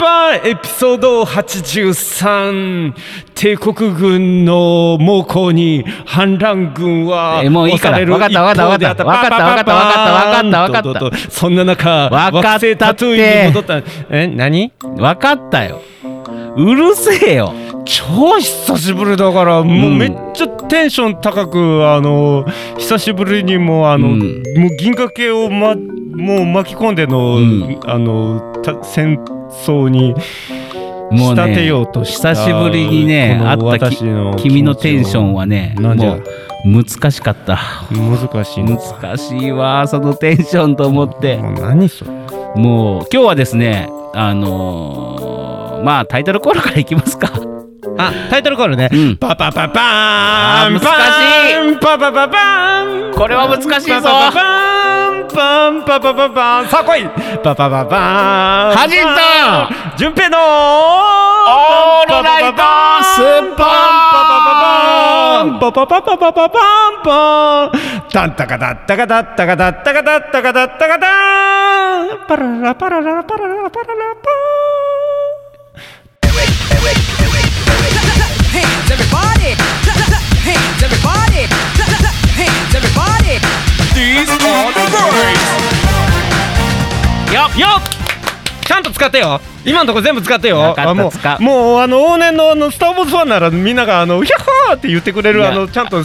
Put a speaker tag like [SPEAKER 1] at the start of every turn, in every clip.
[SPEAKER 1] バーンエピソード83帝国軍の猛攻に反乱軍は
[SPEAKER 2] えもういいから。
[SPEAKER 1] 押される
[SPEAKER 2] わかったわかった。わかった
[SPEAKER 1] 一方で
[SPEAKER 2] わかった。わかったわかったわかったわかった
[SPEAKER 1] と。ととそんな中
[SPEAKER 2] わかったって。
[SPEAKER 1] え何？
[SPEAKER 2] わかったよ。うるせえよ。
[SPEAKER 1] 超久しぶりだからもうめっちゃテンション高くあの久しぶりにもうあの、
[SPEAKER 2] うん。
[SPEAKER 1] もう銀河系を、ま、もう巻き込んでの、
[SPEAKER 2] うん。
[SPEAKER 1] あのた戦争に
[SPEAKER 2] もう
[SPEAKER 1] 仕立て
[SPEAKER 2] ね、
[SPEAKER 1] ようとした
[SPEAKER 2] 久しぶりにね、あった君のテンションはね、もう難しかった。
[SPEAKER 1] 難しいの
[SPEAKER 2] 難しいわ、そのテンションと思って。
[SPEAKER 1] もう何それ？
[SPEAKER 2] もう今日はですね、あのーまあタイトルコールからいきますか。
[SPEAKER 1] あタイトルコールね、
[SPEAKER 2] うん。
[SPEAKER 1] パパパパーン。
[SPEAKER 2] 難しい。
[SPEAKER 1] パパパパーン。
[SPEAKER 2] これは難しいぞ。
[SPEAKER 1] パパパン。パンパパパン。さあ来い。パパパパーン。
[SPEAKER 2] ハジントン。
[SPEAKER 1] 順平のオ
[SPEAKER 2] オールナイトスーン
[SPEAKER 1] パパパパパパパンパンタンタカタッタカタッタカタッタカタッタカタッタカタンパララパララパララパララパ
[SPEAKER 3] Hands everybody! Hands everybody! Hands everybody! These are the birds!
[SPEAKER 2] よっ
[SPEAKER 1] ンよっちゃんと使ってよ。今のとこ全部使ってよ。あもうもうあの往年のあのスター・ウォーズファンならみんながあのヒャッホーって言ってくれるあのちゃんと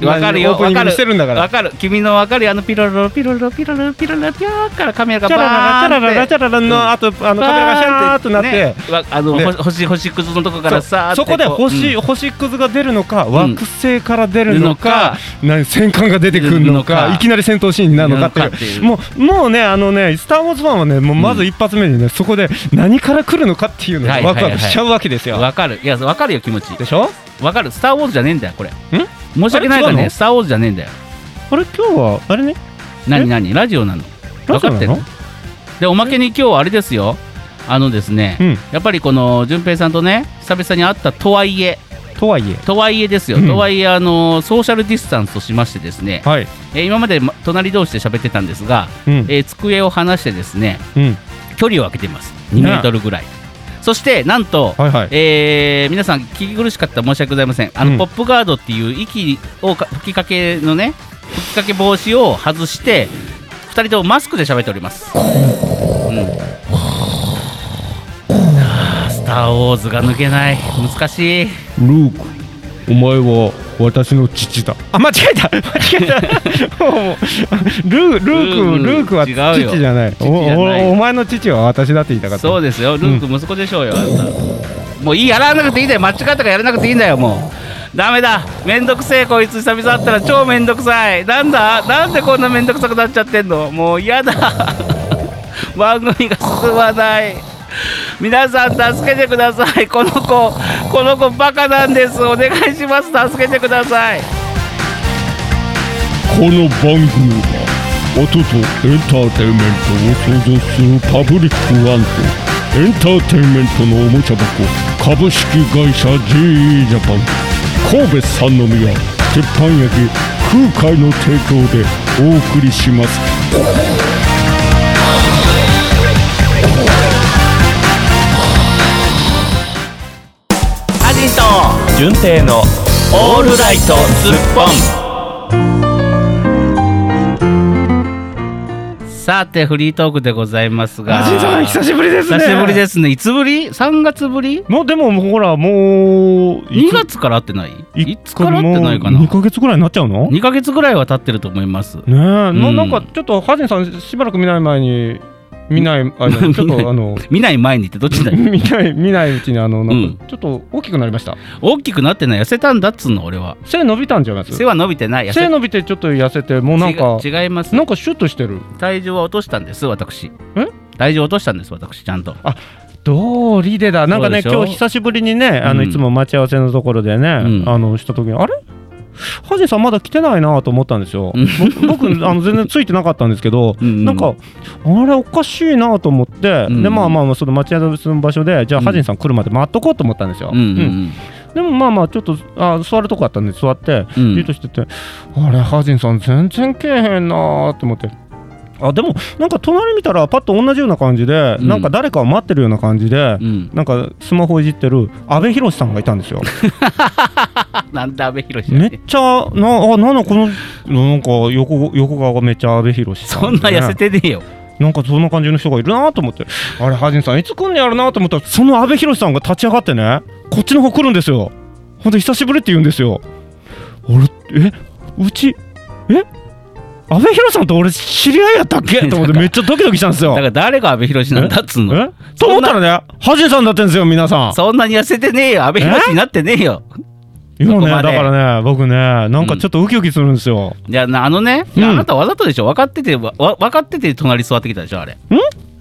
[SPEAKER 2] わかるよ、わかる。わかる。君のわかるよあのピロロロピロロロピロロロピロロロピョーからカメラが
[SPEAKER 1] チャラララチャラララチ
[SPEAKER 2] ャ
[SPEAKER 1] ャララのあとあのカメラがシャーっとなって。
[SPEAKER 2] あの星星屑のとこからさ
[SPEAKER 1] そそこで
[SPEAKER 2] う
[SPEAKER 1] 星、
[SPEAKER 2] うん。
[SPEAKER 1] 星屑が出るのか惑星から出るのか戦艦が出てくるの
[SPEAKER 2] のか。
[SPEAKER 1] かいきなり戦闘シーンになるのかって
[SPEAKER 2] いう。
[SPEAKER 1] もうもうねあのねスター・ウォーズファンはねもうまず一発目にね、そこで何から来るのかっていうのがワクワクしちゃうわけですよ、
[SPEAKER 2] わかる。いや、わかるよ、気持ち。
[SPEAKER 1] でしょ？
[SPEAKER 2] わかる。スター・ウォーズじゃねえんだよ、これ。
[SPEAKER 1] ん？
[SPEAKER 2] 申し訳ないからね、
[SPEAKER 1] あれ違うの
[SPEAKER 2] スター・ウォーズじゃねえんだよ。
[SPEAKER 1] あれ今日はあれね？
[SPEAKER 2] 何何？ラジオなの？
[SPEAKER 1] ラジオなの？
[SPEAKER 2] 分かってるで、おまけに今日はあれですよ。あのですね、
[SPEAKER 1] うん。
[SPEAKER 2] やっぱりこの淳平さんとね、久々に会ったとはいえ、
[SPEAKER 1] とはいえ。
[SPEAKER 2] とはいえですよ、
[SPEAKER 1] うん。
[SPEAKER 2] とはいえあの、ソーシャルディスタンスとしましてですね、
[SPEAKER 1] はい。
[SPEAKER 2] えー今までま隣同士で喋ってたんですが、
[SPEAKER 1] うん。
[SPEAKER 2] えー机を離してですね、
[SPEAKER 1] うん。
[SPEAKER 2] 距離を空けています。2メートルぐらい。そして、なんと、
[SPEAKER 1] はいはい。
[SPEAKER 2] えー皆さん聞き苦しかったら申し訳ございません。あの、
[SPEAKER 1] うん。
[SPEAKER 2] ポップガードっていう息をか吹きかけのね吹きかけ防止を外して2人ともマスクで喋っております、う。ん、スター・ウォーズが抜けない。難しい。
[SPEAKER 1] ルークお前は私の父だ。あ間違えた。間違えた。もうルールーク
[SPEAKER 2] うん
[SPEAKER 1] ルークは
[SPEAKER 2] 違うよ。
[SPEAKER 1] 父じゃない。
[SPEAKER 2] 父じゃない。
[SPEAKER 1] お前の父は私だって言いたかった。
[SPEAKER 2] そうですよ。ルーク息子でしょうよ、あんたもういいやらなくていいんだよ間違ったからやらなくていいんだよもう。ダメだ。めんどくせえこいつ久々会ったら超めんどくさい。なんだ？なんでこんなめんどくさくなっちゃってんの？もう嫌だ。番組が進まない 皆さん助けてください。この子この子バカなんです。お願いします。助けてください。
[SPEAKER 4] この番組は音とエンターテインメントを創造するパブリックワンとエンターテインメントのおもちゃ箱株式会社 GE ジャパン神戸三宮鉄板焼き空海の提供でお送りします。
[SPEAKER 2] アジト
[SPEAKER 1] 順平の
[SPEAKER 2] オールライトスッポン。さてフリートークでございますが。
[SPEAKER 1] ハジンさん久しぶりですね。
[SPEAKER 2] 久しぶりですね。いつぶり？3月ぶり？
[SPEAKER 1] もうでもほらもう
[SPEAKER 2] 2月から会ってない？いつから会ってないかな
[SPEAKER 1] ？2ヶ月ぐらいになっちゃうの？ね
[SPEAKER 2] 2ヶ月ぐらいは経ってると思います。
[SPEAKER 1] え、ななんかちょっとハジンさんしばらく見ない前に見ない あのちょっとあの
[SPEAKER 2] 見ない前にってどっちだよ
[SPEAKER 1] 見ない見ないうちにあのなん。
[SPEAKER 2] うん
[SPEAKER 1] かちょっと大きくなりました。
[SPEAKER 2] 大きくなってない痩せたんだっつうの俺は。
[SPEAKER 1] 背伸びたんじゃないです？か
[SPEAKER 2] 背は伸びてない。
[SPEAKER 1] 背伸びてちょっと痩せてもうなんか
[SPEAKER 2] 違います。
[SPEAKER 1] なんかシュッとしてる。
[SPEAKER 2] 体重は落としたんです私。
[SPEAKER 1] え？
[SPEAKER 2] 体重落としたんです私ちゃんと。
[SPEAKER 1] どうりでだ。なんかね今日久しぶりにねあの
[SPEAKER 2] うん。
[SPEAKER 1] いつも待ち合わせのところでね、
[SPEAKER 2] うん。
[SPEAKER 1] あのした時にあれ？ハジンさんまだ来てないなと思ったんですよ。僕あの全然ついてなかったんですけど、
[SPEAKER 2] うん
[SPEAKER 1] なんかあれおかしいなと思って、
[SPEAKER 2] うん
[SPEAKER 1] でまあまあまあその待ち合わせの場所でじゃあ
[SPEAKER 2] うん。
[SPEAKER 1] ハジンさん来るまで待っとこうと思ったんですよ。
[SPEAKER 2] うんうん
[SPEAKER 1] うん。でもまあまあちょっとあ座るとこあったんで座って
[SPEAKER 2] うん。
[SPEAKER 1] じっとしてて、あれハジンさん全然来えへんなーって思って。あでもなんか隣見たらパッと同じような感じで、
[SPEAKER 2] うん。
[SPEAKER 1] なんか誰かを待ってるような感じで、
[SPEAKER 2] うん。
[SPEAKER 1] なんかスマホいじってる阿部寛さんがいたんですよ。
[SPEAKER 2] なんで阿部寛
[SPEAKER 1] めっちゃなあなんだこのなんか横横側がめっちゃ阿部寛さん、
[SPEAKER 2] そんな痩せてねえよ。
[SPEAKER 1] なんかそんな感じの人がいるなと思って。あれハジンさんいつ来んねやろなと思ったらその阿部寛さんが立ち上がってねこっちの方来るんですよ。ほんと久しぶりって言うんですよ。俺えうちえ阿部寛さんと俺知り合いやったっけと思ってめっちゃドキドキしたんですよ。
[SPEAKER 2] だから誰が阿部寛なんだっつうの？
[SPEAKER 1] え？と思ったらねハジンさんだってんですよ皆さん。
[SPEAKER 2] そんなに痩せてねえよ。阿部寛になってねえよ。
[SPEAKER 1] 今ねだからね僕ねなんかちょっとウキウキするんですよ、
[SPEAKER 2] いやなあのね、
[SPEAKER 1] うん。
[SPEAKER 2] あなたわざとでしょ？分かっててわわ分かってて隣座ってきたでしょあれ。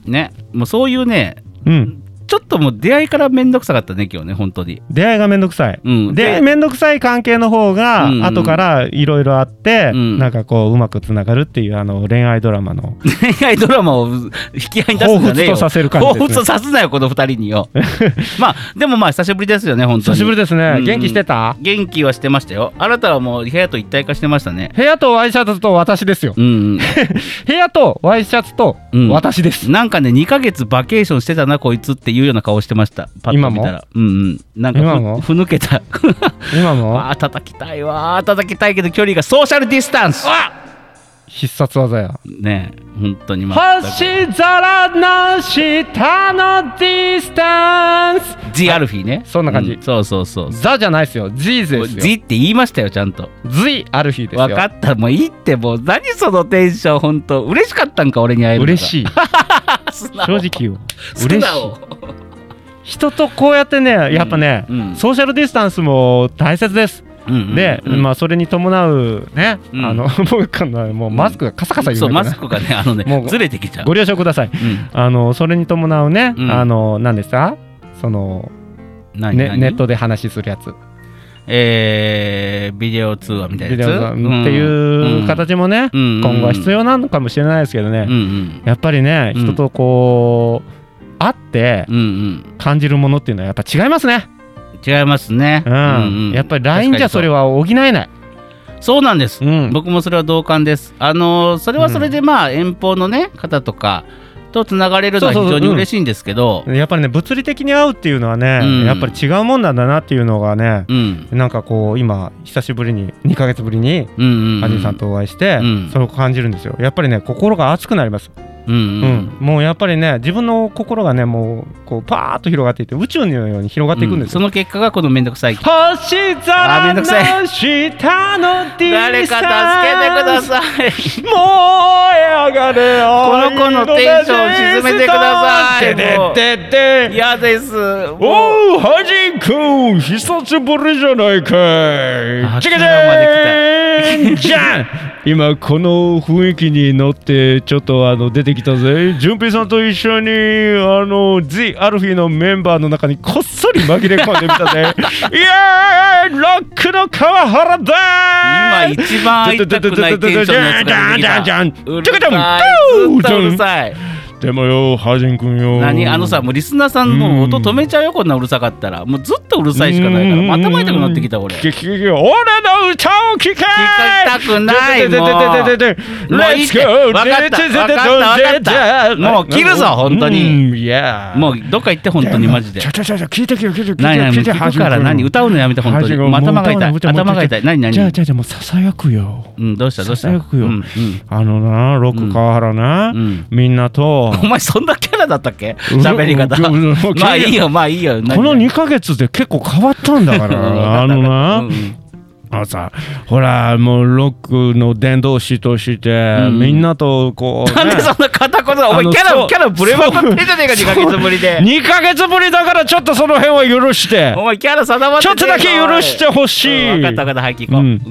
[SPEAKER 2] ね。もうそういうね
[SPEAKER 1] うん
[SPEAKER 2] ちょっともう出会いからめんどくさかったね今日ね本当に。
[SPEAKER 1] 出会いがめんどくさい。
[SPEAKER 2] うん。
[SPEAKER 1] でめんどくさい関係の方が
[SPEAKER 2] うんうん。
[SPEAKER 1] 後からいろいろあって、
[SPEAKER 2] うん。
[SPEAKER 1] なんかこううまくつながるっていうあの恋愛ドラマの。
[SPEAKER 2] 恋愛ドラマを引き合いに出すんじゃねえよ
[SPEAKER 1] 彷彿とさせる感じね。
[SPEAKER 2] 彷彿とさすなよこの二人によ。まあでもまあ久しぶりですよね本当に。
[SPEAKER 1] 久しぶりですね、
[SPEAKER 2] うん。
[SPEAKER 1] 元気してた？
[SPEAKER 2] 元気はしてましたよ。あなたはもう部屋と一体化してましたね。
[SPEAKER 1] 部屋とワイシャツと私ですよ。
[SPEAKER 2] うん
[SPEAKER 1] 部屋とワイシャツと
[SPEAKER 2] うん。
[SPEAKER 1] 私です、
[SPEAKER 2] なんかね2ヶ月バケーションしてたなこいつっていうような顔してました。パッと見たら。うんうん。なんかふぬけた。
[SPEAKER 1] 今も？
[SPEAKER 2] あー叩きたいわー。叩きたいけど距離がソーシャルディスタンス。
[SPEAKER 1] 必殺技や。
[SPEAKER 2] ねえ本当に
[SPEAKER 1] 星空の下のディスタンス。
[SPEAKER 2] ジ・アルフィーね。
[SPEAKER 1] そんな感じ。
[SPEAKER 2] うそうそうそう
[SPEAKER 1] ザじゃないですよ。ジですよ。
[SPEAKER 2] ジって言いましたよちゃんと。
[SPEAKER 1] Z アルフィーですよ。
[SPEAKER 2] 分かった。もういいってもう何そのテンション。本当嬉しかったんか俺に会える
[SPEAKER 1] 嬉しい 正直言う
[SPEAKER 2] 素
[SPEAKER 1] 嬉しい。
[SPEAKER 2] 直
[SPEAKER 1] 人とこうやってねやっぱね、
[SPEAKER 2] うん
[SPEAKER 1] ソーシャルディスタンスも大切です、
[SPEAKER 2] うんうん
[SPEAKER 1] で、
[SPEAKER 2] うん。
[SPEAKER 1] まあそれに伴うね、
[SPEAKER 2] うん。
[SPEAKER 1] あの僕の もうマスクがカサカサ言
[SPEAKER 2] そううマ
[SPEAKER 1] んだけどね
[SPEAKER 2] スクがねあのね
[SPEAKER 1] もう
[SPEAKER 2] ずれてきちゃう。
[SPEAKER 1] ご了承ください。
[SPEAKER 2] うん。
[SPEAKER 1] あのそれに伴うね、
[SPEAKER 2] うん。
[SPEAKER 1] あの何ですか？そのねネットで話するやつ
[SPEAKER 2] えービデオ通話みたい
[SPEAKER 1] ビ
[SPEAKER 2] なやつ？
[SPEAKER 1] デオがっていう形もね、
[SPEAKER 2] うん。
[SPEAKER 1] 今後は必要なのかもしれないですけどね、
[SPEAKER 2] うんうん。
[SPEAKER 1] やっぱりね
[SPEAKER 2] うん。
[SPEAKER 1] 人とこう会って
[SPEAKER 2] うんうん。
[SPEAKER 1] 感じるものっていうのはやっぱ違いますね、
[SPEAKER 2] 違いますね。
[SPEAKER 1] うん。
[SPEAKER 2] うんうん。
[SPEAKER 1] やっぱり LINE じゃそれ
[SPEAKER 2] は
[SPEAKER 1] は補えない、
[SPEAKER 2] そうなんです。
[SPEAKER 1] うん、
[SPEAKER 2] 僕もそれは同感です。あのーそれはそれでまあ遠方のね方とかとつながれるのは非常に嬉しいんですけど。
[SPEAKER 1] やっぱりね物理的に会うっていうのはね、
[SPEAKER 2] うん。
[SPEAKER 1] やっぱり違うもんなんだなっていうのがね、
[SPEAKER 2] うん。
[SPEAKER 1] なんかこう今久しぶりに2ヶ月ぶりに
[SPEAKER 2] うんうん
[SPEAKER 1] ハジンさんとお会いして、
[SPEAKER 2] うん。
[SPEAKER 1] それを感じるんですよ。やっぱりね心が熱くなります、
[SPEAKER 2] うんう
[SPEAKER 1] うん。んもうやっぱりね自分の心がねもうこうパーッと広がっていって宇宙のように広がっていくんですよ、
[SPEAKER 2] その結果がこのめんどくさい。
[SPEAKER 1] 星
[SPEAKER 2] あ
[SPEAKER 1] 空の
[SPEAKER 2] めんどくさい
[SPEAKER 1] 下のディ
[SPEAKER 2] 誰か助けてください。
[SPEAKER 1] 燃え上がれ。よ
[SPEAKER 2] この子のテンション沈めてください。
[SPEAKER 1] でででで
[SPEAKER 2] 嫌です。
[SPEAKER 1] おお、ハジン君、久しぶりじゃないかい。
[SPEAKER 2] あ
[SPEAKER 1] チカチ
[SPEAKER 2] 昨日まで
[SPEAKER 1] ャーンじゃん。今この雰囲気に乗ってちょっとあの出てきたぜ。淳平さんと一緒にあの The アルフィーのメンバーの中にこっそり紛れ込んでみたぜ。イエーイ！ロックの川原だ！
[SPEAKER 2] 今一番会いたくないテンションのやつが出てきた。
[SPEAKER 1] じゃんじゃんじゃん
[SPEAKER 2] うるさい。うるさい
[SPEAKER 1] でもよハジン君よ。
[SPEAKER 2] 何？あのさもうリスナーさんもう音止めちゃうよこんなうるさかったら。もうずっとうるさいしかないから。もう頭痛くなってきた俺。
[SPEAKER 1] 聞け聞俺の歌を聞け。聞
[SPEAKER 2] 聞きたくないもう。もういいって
[SPEAKER 1] Let's go
[SPEAKER 2] 分かった分かった分かったもう切るぞ本当に
[SPEAKER 1] いや
[SPEAKER 2] もうどっか行って本当にマジで
[SPEAKER 1] ちょちょちょ聞いて聞いて聞いて
[SPEAKER 2] 何何
[SPEAKER 1] 聞
[SPEAKER 2] くから何歌うのやめて本当に頭が痛い頭が痛い何何
[SPEAKER 1] じゃあじゃあもうささやくよ
[SPEAKER 2] うんどうしたどうした
[SPEAKER 1] ささやくよあのなロック川原な
[SPEAKER 2] うん
[SPEAKER 1] みんなと
[SPEAKER 2] お前そんなキャラだったっけ？
[SPEAKER 1] うん。
[SPEAKER 2] 喋り方。まあいいよまあいいよ。
[SPEAKER 1] この2ヶ月で結構変わったんだから。あのな、
[SPEAKER 2] うんうん
[SPEAKER 1] あのさほらもうロックの伝道師として、
[SPEAKER 2] うん。
[SPEAKER 1] みんなとこう、ね、
[SPEAKER 2] なんでそんな片言だ。お前キャラキャラブレまくってんじゃねえか2ヶ月ぶりで。
[SPEAKER 1] 2ヶ月ぶりだからちょっとその辺は許して。
[SPEAKER 2] お前キャラ定まって
[SPEAKER 1] ちょっとだけ許してほしい、
[SPEAKER 2] 分かった分かったはい聞こう。
[SPEAKER 1] う
[SPEAKER 2] うん。ん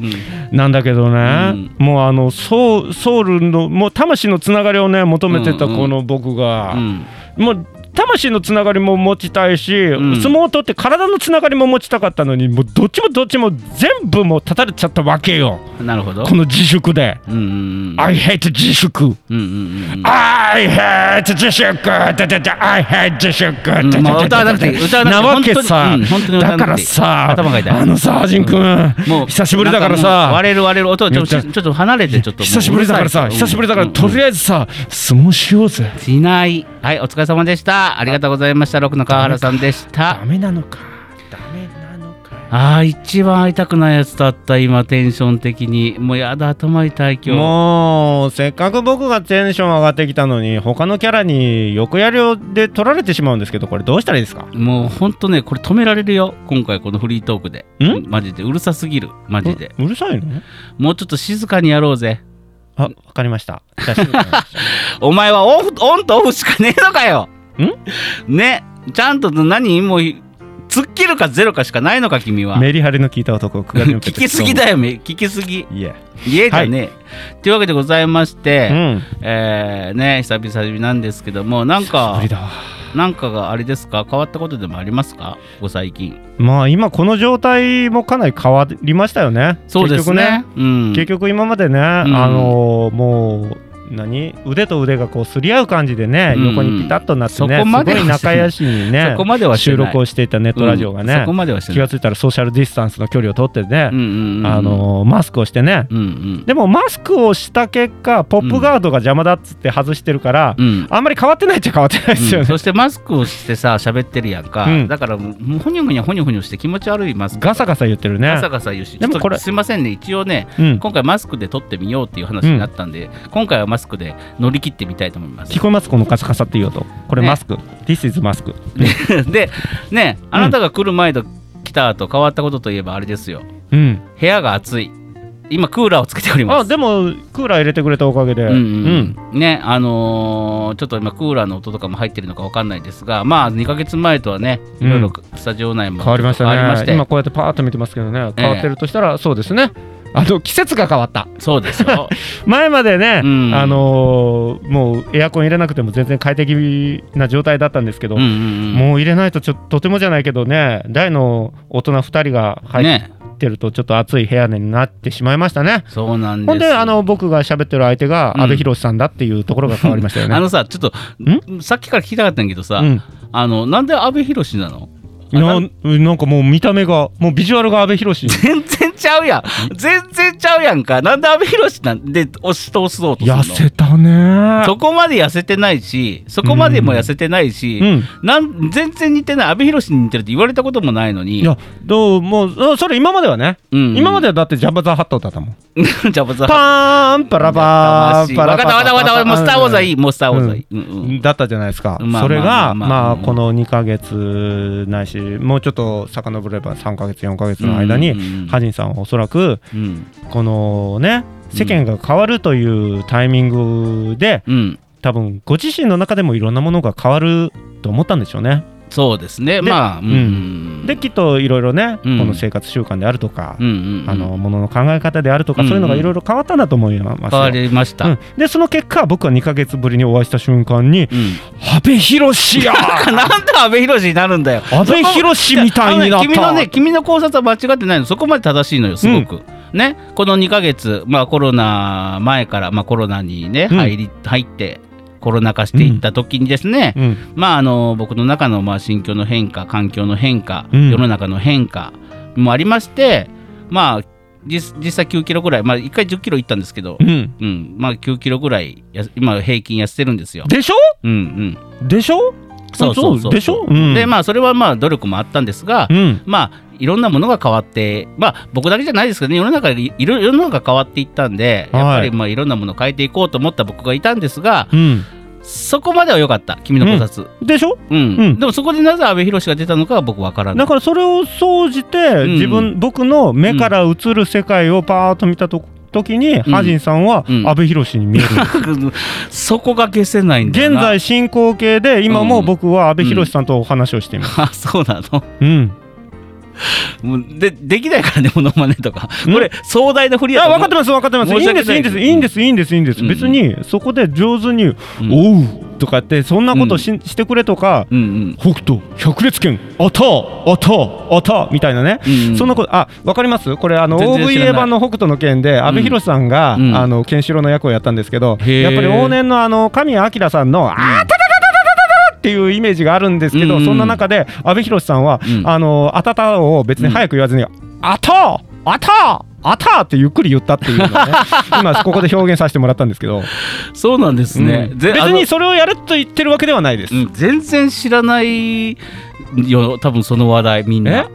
[SPEAKER 1] なんだけどね、もうあのソウソウルのもう魂のつながりをね求めてた
[SPEAKER 2] うんうん。
[SPEAKER 1] この僕が、
[SPEAKER 2] うん。
[SPEAKER 1] もう魂のつながりも持ちたいし、
[SPEAKER 2] ん。
[SPEAKER 1] 相撲を取って体のつながりも持ちたかったのにもうどっちもどっちも全部もう断たれちゃったわけよ。
[SPEAKER 2] なるほど。
[SPEAKER 1] この自粛で。
[SPEAKER 2] うんうんうん
[SPEAKER 1] I hate 自粛。
[SPEAKER 2] うんうんうん
[SPEAKER 1] I hate 自粛。だだだ I hate 自粛。だ
[SPEAKER 2] ん
[SPEAKER 1] だだ
[SPEAKER 2] もう歌わなくて歌わなくて
[SPEAKER 1] なわけさ
[SPEAKER 2] うん
[SPEAKER 1] だからさ
[SPEAKER 2] 頭が痛い。
[SPEAKER 1] あのさアジン君。
[SPEAKER 2] もう
[SPEAKER 1] 久しぶりだからさ。
[SPEAKER 2] 割れる割れる。音ちょ
[SPEAKER 1] ち
[SPEAKER 2] ょっと離れてちょっと
[SPEAKER 1] 久しぶりだからさ久しぶりだから
[SPEAKER 2] うん
[SPEAKER 1] とりあえずさ相撲しようぜ。
[SPEAKER 2] しない。はいお疲れ様でしたありがとうございました。ロックの川原さんでした。
[SPEAKER 1] ダメなのか。ダメなのか。
[SPEAKER 2] あー一番会いたくないやつだった今テンション的に。もうやだ頭痛い今日。
[SPEAKER 1] もうせっかく僕がテンション上がってきたのに他のキャラに横やりをで取られてしまうんですけどこれどうしたらいいですか？
[SPEAKER 2] もうほんとねこれ止められるよ。今回このフリートークで。
[SPEAKER 1] ん？
[SPEAKER 2] マジで。うるさすぎる。マジで。
[SPEAKER 1] ううるさいの？
[SPEAKER 2] もうちょっと静かにやろうぜ。
[SPEAKER 1] あわかりました。
[SPEAKER 2] お前はオフオンとオフしかねえのかよ ねちゃんと何もう突っ切るかゼロかしかないのか君は。
[SPEAKER 1] メリハリの効いた男
[SPEAKER 2] 聞
[SPEAKER 1] て
[SPEAKER 2] きすぎだよめ聞きすぎ。
[SPEAKER 1] いえ。
[SPEAKER 2] じゃねえ、というわけでございまし
[SPEAKER 1] う
[SPEAKER 2] て、
[SPEAKER 1] ん。
[SPEAKER 2] えーね久々なんですけどもなんかなんかがあれですか？変わったことでもありますか？ご最近。
[SPEAKER 1] まあ今この状態もかなり変わりましたよね。
[SPEAKER 2] そうですね。うん。
[SPEAKER 1] 結局今までね、あのもう何？腕と腕がこうすり合う感じでね、
[SPEAKER 2] うん。
[SPEAKER 1] 横にピタッとなってねすごい仲良しにね
[SPEAKER 2] そこまでは
[SPEAKER 1] 収録をしていたネットラジオがね
[SPEAKER 2] うん。そこ、までは
[SPEAKER 1] 気がついたらソーシャルディスタンスの距離を取ってね、
[SPEAKER 2] うんうんうん
[SPEAKER 1] あのマスクをしてね、
[SPEAKER 2] うんうん。
[SPEAKER 1] でもマスクをした結果ポップガードが邪魔だっつって外してるから、
[SPEAKER 2] うん。
[SPEAKER 1] あんまり変わってないっちゃ変わってないですよね、
[SPEAKER 2] うん。そしてマスクをしてさ喋ってるやんか、
[SPEAKER 1] うん。
[SPEAKER 2] だからもうほにょほにょほにょほにょして気持ち悪いマスク。
[SPEAKER 1] ガサガサ言ってるね。
[SPEAKER 2] ガサガサ言うし。
[SPEAKER 1] でもこれ
[SPEAKER 2] すいませんね。一応ね
[SPEAKER 1] うん、
[SPEAKER 2] 今回マスクで撮ってみようっていう話になったんで、今回はマスクで乗り切ってみたいと思います。
[SPEAKER 1] 聞こえます？このカサカサって言うと。これ
[SPEAKER 2] ね。
[SPEAKER 1] マスク、This is マスク
[SPEAKER 2] でねあなたが来る前と来た後変わったことといえばあれですよ。
[SPEAKER 1] うん。
[SPEAKER 2] 部屋が暑い。今クーラーをつけております。
[SPEAKER 1] あでもクーラー入れてくれたおかげで、
[SPEAKER 2] うんうんうん。ねあのーちょっと今クーラーの音とかも入ってるのかわかんないですがまあ2ヶ月前とはねいろいろスタジオ内も
[SPEAKER 1] 変わりましたね。今こうやってパーッと見てますけどね。変わってるとしたら、そうですねあの季節が変わった。
[SPEAKER 2] そうですよ。
[SPEAKER 1] 前までね、
[SPEAKER 2] うん。
[SPEAKER 1] あのーもうエアコン入れなくても全然快適な状態だったんですけど、
[SPEAKER 2] うんうんうん。
[SPEAKER 1] もう入れないとちょとてもじゃないけどね大の大人2人が入っ
[SPEAKER 2] ね。
[SPEAKER 1] てるとちょっと暑い部屋になってしまいましたね。
[SPEAKER 2] そうなんです
[SPEAKER 1] ほんであの僕が喋ってる相手が
[SPEAKER 2] うん。
[SPEAKER 1] 阿部寛さんだっていうところが変わりましたよね。
[SPEAKER 2] あのさちょっとさっきから聞きたかったんやけどさ、
[SPEAKER 1] うん？
[SPEAKER 2] あのなんで阿部寛なの？あ
[SPEAKER 1] な
[SPEAKER 2] な
[SPEAKER 1] なんかもう見た目がもうビジュアルが阿部寛。
[SPEAKER 2] 全然ちゃうやん。全然ちゃうやんか。なんで阿部寛なんで押し通そうと
[SPEAKER 1] 痩せたね。
[SPEAKER 2] そこまで痩せてないしそこまでも痩せてないし、
[SPEAKER 1] うん。
[SPEAKER 2] なん全然似てない阿部寛に似てるって言われたこともないのに。
[SPEAKER 1] いやどうもうあそれ今まではね、
[SPEAKER 2] うん。
[SPEAKER 1] 今まではだってジャンバザーハットだったもん。
[SPEAKER 2] じゃあまずは
[SPEAKER 1] パーンパラパーンパラ
[SPEAKER 2] わかったわかったわかった。もうスター・ウォーズはいいもうスター・ウォーズはいい、うん。うん
[SPEAKER 1] だったじゃないですか、
[SPEAKER 2] まあ
[SPEAKER 1] それが
[SPEAKER 2] まあまあ
[SPEAKER 1] この2ヶ月ないしもうちょっと遡れば3ヶ月4ヶ月の間に、
[SPEAKER 2] うんうんうん。
[SPEAKER 1] ハジンさんはおそらく
[SPEAKER 2] うん。
[SPEAKER 1] このね世間が変わるというタイミングで
[SPEAKER 2] うん。
[SPEAKER 1] 多分ご自身の中でもいろんなものが変わると思ったんでしょうね。
[SPEAKER 2] そうですね。
[SPEAKER 1] で
[SPEAKER 2] まあうん。
[SPEAKER 1] うん。できっといろいろね、
[SPEAKER 2] うん。
[SPEAKER 1] この生活習慣であるとか、
[SPEAKER 2] うん
[SPEAKER 1] あのものの考え方であるとか、そういうのがいろいろ変わったんだと思いますよ。
[SPEAKER 2] 変わりました、
[SPEAKER 1] うん、でその結果僕は2ヶ月ぶりにお会いした瞬間に
[SPEAKER 2] うん「
[SPEAKER 1] 阿部寛や
[SPEAKER 2] なんで阿部寛になるんだよ。
[SPEAKER 1] 阿部寛みたいになった。
[SPEAKER 2] 君のね君の考察は間違ってないの。そこまで正しいのよすごく、ね。この2ヶ月まあコロナ前からまあコロナにね
[SPEAKER 1] うん。
[SPEAKER 2] 入り、入ってコロナ禍していった時にですね、
[SPEAKER 1] うん。
[SPEAKER 2] まああの僕の中のまあ心境の変化環境の変化、
[SPEAKER 1] うん。
[SPEAKER 2] 世の中の変化もありましてまあ実実際9キロぐらいまあ1回10キロ行ったんですけど、
[SPEAKER 1] うん。
[SPEAKER 2] うん。まあ9キロぐらいや今平均痩せてるんですよ。
[SPEAKER 1] でしょ？
[SPEAKER 2] うんうん、
[SPEAKER 1] でしょ？
[SPEAKER 2] そうそうそう
[SPEAKER 1] でしょ、うん、
[SPEAKER 2] でまあそれはまあ努力もあったんですが、
[SPEAKER 1] うん。
[SPEAKER 2] まあいろんなものが変わってまあ僕だけじゃないですけどね世の中いいろ世の中が変わっていったんでやっぱりまあいろんなものを変えていこうと思った僕がいたんですが
[SPEAKER 1] うん
[SPEAKER 2] そこまでは良かった君の考察、
[SPEAKER 1] でしょ？
[SPEAKER 2] うん。
[SPEAKER 1] うん。
[SPEAKER 2] でもそこでなぜ阿部寛が出たのかは僕わからない。
[SPEAKER 1] だからそれを総じて
[SPEAKER 2] ん。
[SPEAKER 1] 自分、僕の目から映る世界をパーッと見たと時に、ハジンさんは
[SPEAKER 2] うん。
[SPEAKER 1] 阿部寛に見える、
[SPEAKER 2] そこが消せないんだ
[SPEAKER 1] 現在進行形で今も僕は阿部寛さんとお話をしています、
[SPEAKER 2] あそうなの？
[SPEAKER 1] うん
[SPEAKER 2] もうでできないからねモノマネとか。
[SPEAKER 1] ん？
[SPEAKER 2] これ壮大な振りや
[SPEAKER 1] あ分かってます分かってます。いいんですいいんですいいんですいいんですいいんです、
[SPEAKER 2] うん
[SPEAKER 1] 別にそこで上手に「
[SPEAKER 2] ん。
[SPEAKER 1] おう」とかってそんなことし,、してくれとか
[SPEAKER 2] うんうん「
[SPEAKER 1] 北斗百裂拳あたあたあた」みたいなね、そんなことあ分かります？これあの OVA 版の北斗の拳で阿部寛さんが、
[SPEAKER 2] うん
[SPEAKER 1] あのケンシロウの役をやったんですけど、やっぱり往年のあの神谷明さんの「あーたたたたたたた」っていうイメージがあるんですけど、
[SPEAKER 2] うん。うん
[SPEAKER 1] そんな中で阿部寛さんは、
[SPEAKER 2] うん。
[SPEAKER 1] あのあたたを別に早く言わずに「あたあたあたってゆっくり言ったっていうのをね 今ここで表現させてもらったんですけど、
[SPEAKER 2] そうなんですね、
[SPEAKER 1] うん。
[SPEAKER 2] ぜ
[SPEAKER 1] 別にそれをやると言ってるわけではないです、
[SPEAKER 2] うん、全然知らないよ多分その話題みんな。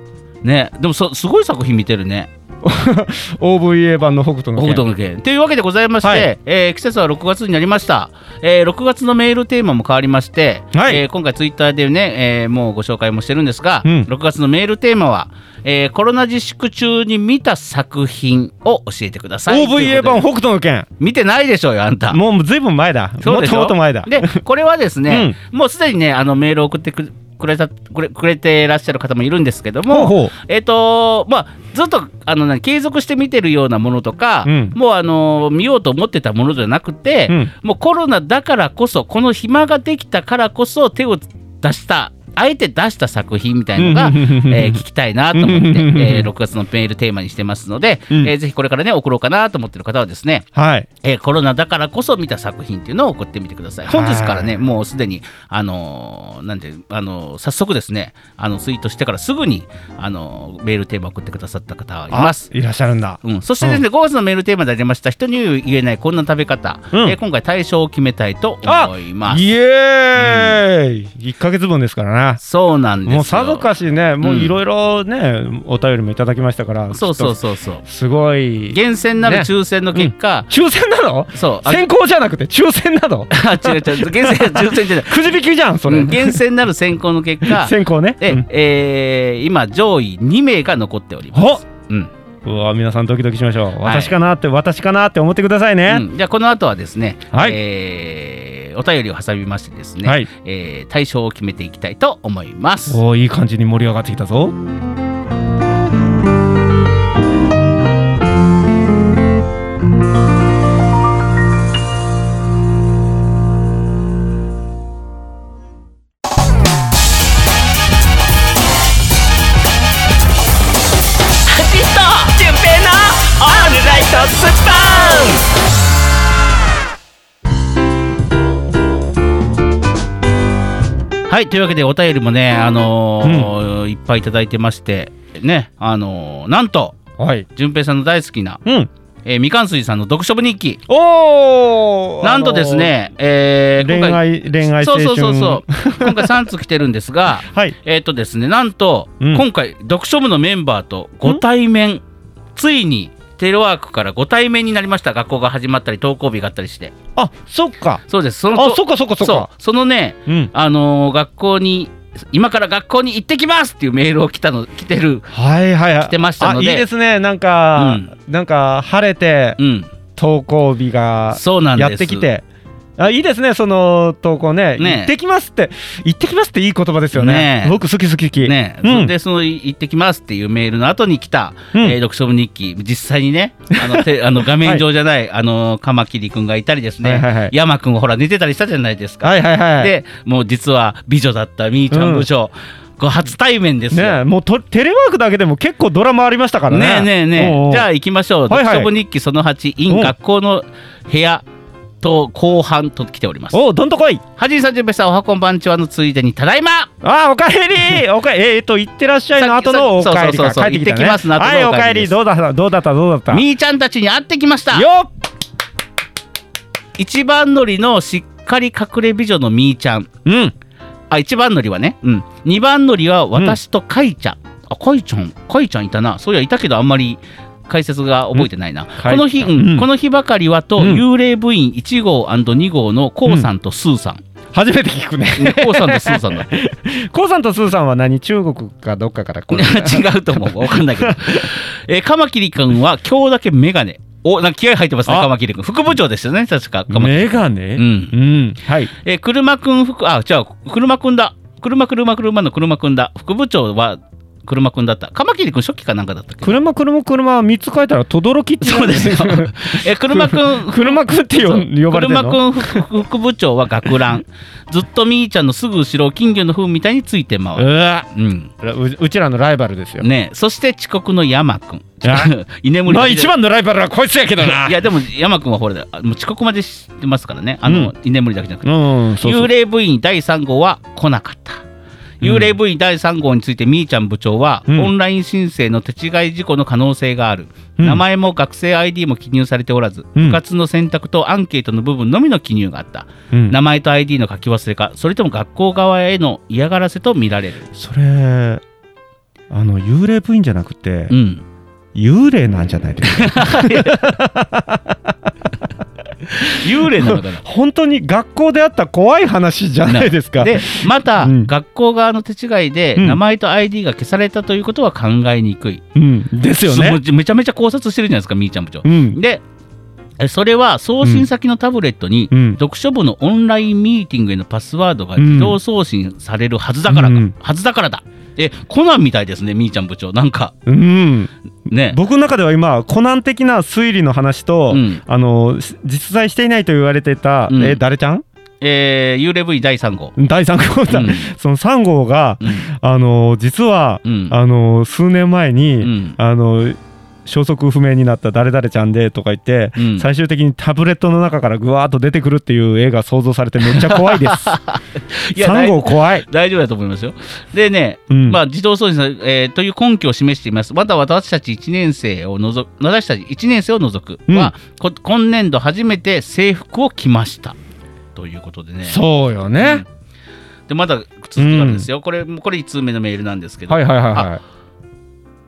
[SPEAKER 2] ね。でもそすごい作品見てるね
[SPEAKER 1] OVA 版の北斗の拳。
[SPEAKER 2] 北斗の拳。というわけでございまして、
[SPEAKER 1] はい。
[SPEAKER 2] えー季節は6月になりました、えー6月のメールテーマも変わりまして、
[SPEAKER 1] はい。
[SPEAKER 2] えー今回ツイッターでね、えーもうご紹介もしてるんですが、
[SPEAKER 1] うん。
[SPEAKER 2] 6月のメールテーマは、えーコロナ自粛中に見た作品を教えてください。
[SPEAKER 1] OVA 版北斗の拳。
[SPEAKER 2] 見てないでしょうよあんた。
[SPEAKER 1] もうずいぶん前だ。もっ
[SPEAKER 2] そうでしょ？
[SPEAKER 1] ともっと前だ。
[SPEAKER 2] でこれはですね、もうすでにねあのメールを送ってくくれたくれくれてらっしゃる方もいるんですけども
[SPEAKER 1] ほうほう。
[SPEAKER 2] えっ、とまあずっとあの、ね、継続して見てるようなものとか、
[SPEAKER 1] うん。
[SPEAKER 2] もうあの見ようと思ってたものじゃなくて、
[SPEAKER 1] うん。
[SPEAKER 2] もうコロナだからこそこの暇ができたからこそ手を出したあえて出した作品みたいのが、
[SPEAKER 1] うん。
[SPEAKER 2] えー聞きたいなと思って、
[SPEAKER 1] うん。
[SPEAKER 2] えー6月のメールテーマにしてますので、
[SPEAKER 1] うん
[SPEAKER 2] えーぜひこれからね送ろうかなと思ってる方はですね
[SPEAKER 1] はい。
[SPEAKER 2] えーコロナだからこそ見た作品っていうのを送ってみてください。本日からね、もうすでに、あのーなんで、あのー早速ですね、あのツイートしてからすぐに、あのーメールテーマ送ってくださった方はいます。
[SPEAKER 1] あいらっしゃるんだ。
[SPEAKER 2] うん、そしてですね、5月のメールテーマでありました人に言えないこんな食べ方、
[SPEAKER 1] うん。
[SPEAKER 2] えー今回対象を決めたいと
[SPEAKER 1] あ
[SPEAKER 2] 思います。
[SPEAKER 1] イエーイ、1ヶ月分ですからな
[SPEAKER 2] そうなんですよ。
[SPEAKER 1] もうさぞかしねもういろいろね、お便りもいただきましたから
[SPEAKER 2] そうそうそうそう。
[SPEAKER 1] とすごい
[SPEAKER 2] 厳選なる
[SPEAKER 1] ね。
[SPEAKER 2] 抽選の結果、
[SPEAKER 1] 抽選なの？
[SPEAKER 2] そう、あ
[SPEAKER 1] 先行じゃなくて抽選なの？
[SPEAKER 2] あ違う違う、厳選、抽選じゃない。
[SPEAKER 1] くじ引きじゃんそれ、
[SPEAKER 2] うん。厳選なる選考の結果、
[SPEAKER 1] 先行ね。
[SPEAKER 2] で、
[SPEAKER 1] うん。
[SPEAKER 2] えー今上位2名が残っております。うん。
[SPEAKER 1] うわ皆さんドキドキしましょう、
[SPEAKER 2] はい。
[SPEAKER 1] 私かなって私かなって思ってくださいね、
[SPEAKER 2] うん。じゃあこの後はですね、
[SPEAKER 1] はい。
[SPEAKER 2] えーお便りを挟みましてですね、
[SPEAKER 1] はい
[SPEAKER 2] えー対象を決めていきたいと思います。
[SPEAKER 1] おーいい感じに盛り上がってきたぞ
[SPEAKER 2] はいというわけでお便りもね、あのーいっぱいいただいてましてねあのーなんと
[SPEAKER 1] はい。
[SPEAKER 2] 淳平さんの大好きな、
[SPEAKER 1] うん。
[SPEAKER 2] えーみかんすいさんの読書部日記。
[SPEAKER 1] おー。
[SPEAKER 2] なんとですね、えー
[SPEAKER 1] 恋
[SPEAKER 2] 今回
[SPEAKER 1] 愛恋愛青春。
[SPEAKER 2] そうそうそうそう。今回3通来てるんですが
[SPEAKER 1] はい。
[SPEAKER 2] えっとですねなんと、
[SPEAKER 1] うん。
[SPEAKER 2] 今回読書部のメンバーとご対面ついにテレワークからご対面になりました。学校が始まったり登校日があったりして。
[SPEAKER 1] あそっか。
[SPEAKER 2] そうです。そのと
[SPEAKER 1] あそっかそっかそっか。
[SPEAKER 2] そのね
[SPEAKER 1] うん。
[SPEAKER 2] あのー学校に今から学校に行ってきますっていうメールを来たの来てる。
[SPEAKER 1] はいはいはい。
[SPEAKER 2] 来てましたので。
[SPEAKER 1] あいいですね。なんか、なんか晴れて
[SPEAKER 2] うん。
[SPEAKER 1] 登校日が
[SPEAKER 2] そうなん
[SPEAKER 1] やってきてあいいですねその投稿ね。
[SPEAKER 2] ね。
[SPEAKER 1] 行ってきますって。行ってきますっていい言葉ですよね。
[SPEAKER 2] ね。
[SPEAKER 1] 僕好き好き好き。
[SPEAKER 2] ね、
[SPEAKER 1] うん。
[SPEAKER 2] でその行ってきますっていうメールの後に来た、
[SPEAKER 1] うん。
[SPEAKER 2] えー読書部日記。実際にねあの てあの画面上じゃない、あのカマキリ君がいたりですね、
[SPEAKER 1] はいはいはい。
[SPEAKER 2] 山君ほら寝てたりしたじゃないですか、
[SPEAKER 1] はいはいはい
[SPEAKER 2] でもう実は美女だったみーちゃん部長、こう初対面ですよ。
[SPEAKER 1] ねもうとテレワークだけでも結構ドラマありましたからね。
[SPEAKER 2] ねえねえねえ。じゃあ行きましょう、
[SPEAKER 1] はいはい。
[SPEAKER 2] 読書部日記その8 in
[SPEAKER 1] う。ん
[SPEAKER 2] 学校の部屋と後半と来ております。
[SPEAKER 1] おおどんとこい。
[SPEAKER 2] はじいさんじゅんぺいさんおはこんばんちはのついでにただいま。
[SPEAKER 1] あー おかえり。おかえー、と行ってらっしゃいの後のおか
[SPEAKER 2] そうそうそうそう
[SPEAKER 1] 帰ってき
[SPEAKER 2] てきますの後の
[SPEAKER 1] はいお
[SPEAKER 2] お帰り。
[SPEAKER 1] どうだった？どうだった？どうだった？
[SPEAKER 2] みーちゃんたちに会ってきました。
[SPEAKER 1] よっ。
[SPEAKER 2] 一番乗りのしっかり隠れ美女のみーちゃん。
[SPEAKER 1] うん。
[SPEAKER 2] あ一番乗りはね。うん。二番乗りは私とかいちゃん、あかいちゃんかいちゃんいたな。そういやいたけどあんまり解説が覚えてないな、この日、
[SPEAKER 1] うん。
[SPEAKER 2] この日ばかりはと、
[SPEAKER 1] うん。
[SPEAKER 2] 幽霊部員1号 &2 号のこうさんとスーさん、
[SPEAKER 1] 初めて聞くね。
[SPEAKER 2] こうさんとスーさんだ。
[SPEAKER 1] コウさんとスーさんは何？中国かどっかから来る
[SPEAKER 2] 違うと思う。わかんないけど、えー、カマキリ君は今日だけメガネ。おなんか気合入ってますね
[SPEAKER 1] あ。
[SPEAKER 2] カマキリ君。副部長ですよね確か。
[SPEAKER 1] メガネ？
[SPEAKER 2] うん。
[SPEAKER 1] うん。はい。
[SPEAKER 2] えー、車くん副あじゃあ車くんだ。車車車の車くんだ。副部長は車くんだった。カマキリ君初期かなんかだったっけ？
[SPEAKER 1] 車車車は3つ書いたら轟きって
[SPEAKER 2] そうですよ。えー車くん
[SPEAKER 1] 車くんって呼呼ばれてるの？
[SPEAKER 2] 車くん副副部長は学ラン。ずっとみーちゃんのすぐ後ろを金魚の糞みたいについて回る、
[SPEAKER 1] うわ。
[SPEAKER 2] うん。
[SPEAKER 1] ううちらのライバルですよ。
[SPEAKER 2] ねそして遅刻の山くん。
[SPEAKER 1] あ？
[SPEAKER 2] 居眠り
[SPEAKER 1] まあ一番のライバルはこいつやけどな。い
[SPEAKER 2] やでも山くんはほらあもう遅刻までしてますからね。あの、居眠りだけじゃなくて。幽霊部員第3号は来なかった幽霊部員第3号についてみーちゃん部長は、
[SPEAKER 1] うん。
[SPEAKER 2] オンライン申請の手違い事故の可能性がある、
[SPEAKER 1] うん。
[SPEAKER 2] 名前も学生 ID も記入されておらず、
[SPEAKER 1] うん。
[SPEAKER 2] 部活の選択とアンケートの部分のみの記入があった、
[SPEAKER 1] うん。
[SPEAKER 2] 名前と ID の書き忘れかそれとも学校側への嫌がらせと見られる。
[SPEAKER 1] それあの幽霊部員じゃなくて
[SPEAKER 2] うん。
[SPEAKER 1] 幽霊なんじゃないですか？
[SPEAKER 2] 幽霊なのかな。
[SPEAKER 1] 本当に学校であった怖い話じゃないですか。
[SPEAKER 2] でまた、
[SPEAKER 1] うん。
[SPEAKER 2] 学校側の手違いで
[SPEAKER 1] うん。
[SPEAKER 2] 名前と ID が消されたということは考えにくい、
[SPEAKER 1] うん。ですよね。
[SPEAKER 2] めちゃめちゃ考察してるじゃないですかみーちゃん部長、
[SPEAKER 1] うん。
[SPEAKER 2] でえそれは送信先のタブレットに、
[SPEAKER 1] うん。
[SPEAKER 2] 読書部のオンラインミーティングへのパスワードが自動送信されるはずだからはずだからだえコナンみたいですねみーちゃん部長。なんか
[SPEAKER 1] うん。
[SPEAKER 2] ね。
[SPEAKER 1] 僕の中では今コナン的な推理の話と、
[SPEAKER 2] うん。
[SPEAKER 1] あのし実在していないと言われてた、
[SPEAKER 2] うん。
[SPEAKER 1] え誰ちゃん？
[SPEAKER 2] えー、幽霊 V 第3号。
[SPEAKER 1] 第3号だ、
[SPEAKER 2] うん。
[SPEAKER 1] その3号が、
[SPEAKER 2] うん。
[SPEAKER 1] あの実は、
[SPEAKER 2] うん。
[SPEAKER 1] あの数年前に、
[SPEAKER 2] うん。
[SPEAKER 1] あの消息不明になった誰々ちゃんでとか言って、
[SPEAKER 2] うん
[SPEAKER 1] 最終的にタブレットの中からぐわーっと出てくるっていう絵が想像されてめっちゃ怖いです
[SPEAKER 2] いや
[SPEAKER 1] 3号怖い、
[SPEAKER 2] 大丈夫だと思いますよでね、
[SPEAKER 1] うん
[SPEAKER 2] まあ、自動送信され、えーという根拠を示しています。また私たち1年生を除く、私たち1年生を除くは、こ今年度初めて制服を着ました。ということでね。
[SPEAKER 1] そうよね、
[SPEAKER 2] で、まだ続きがあるんですよ。これ、これ1通目のメールなんですけど。
[SPEAKER 1] はいはいはい
[SPEAKER 2] あ
[SPEAKER 1] はい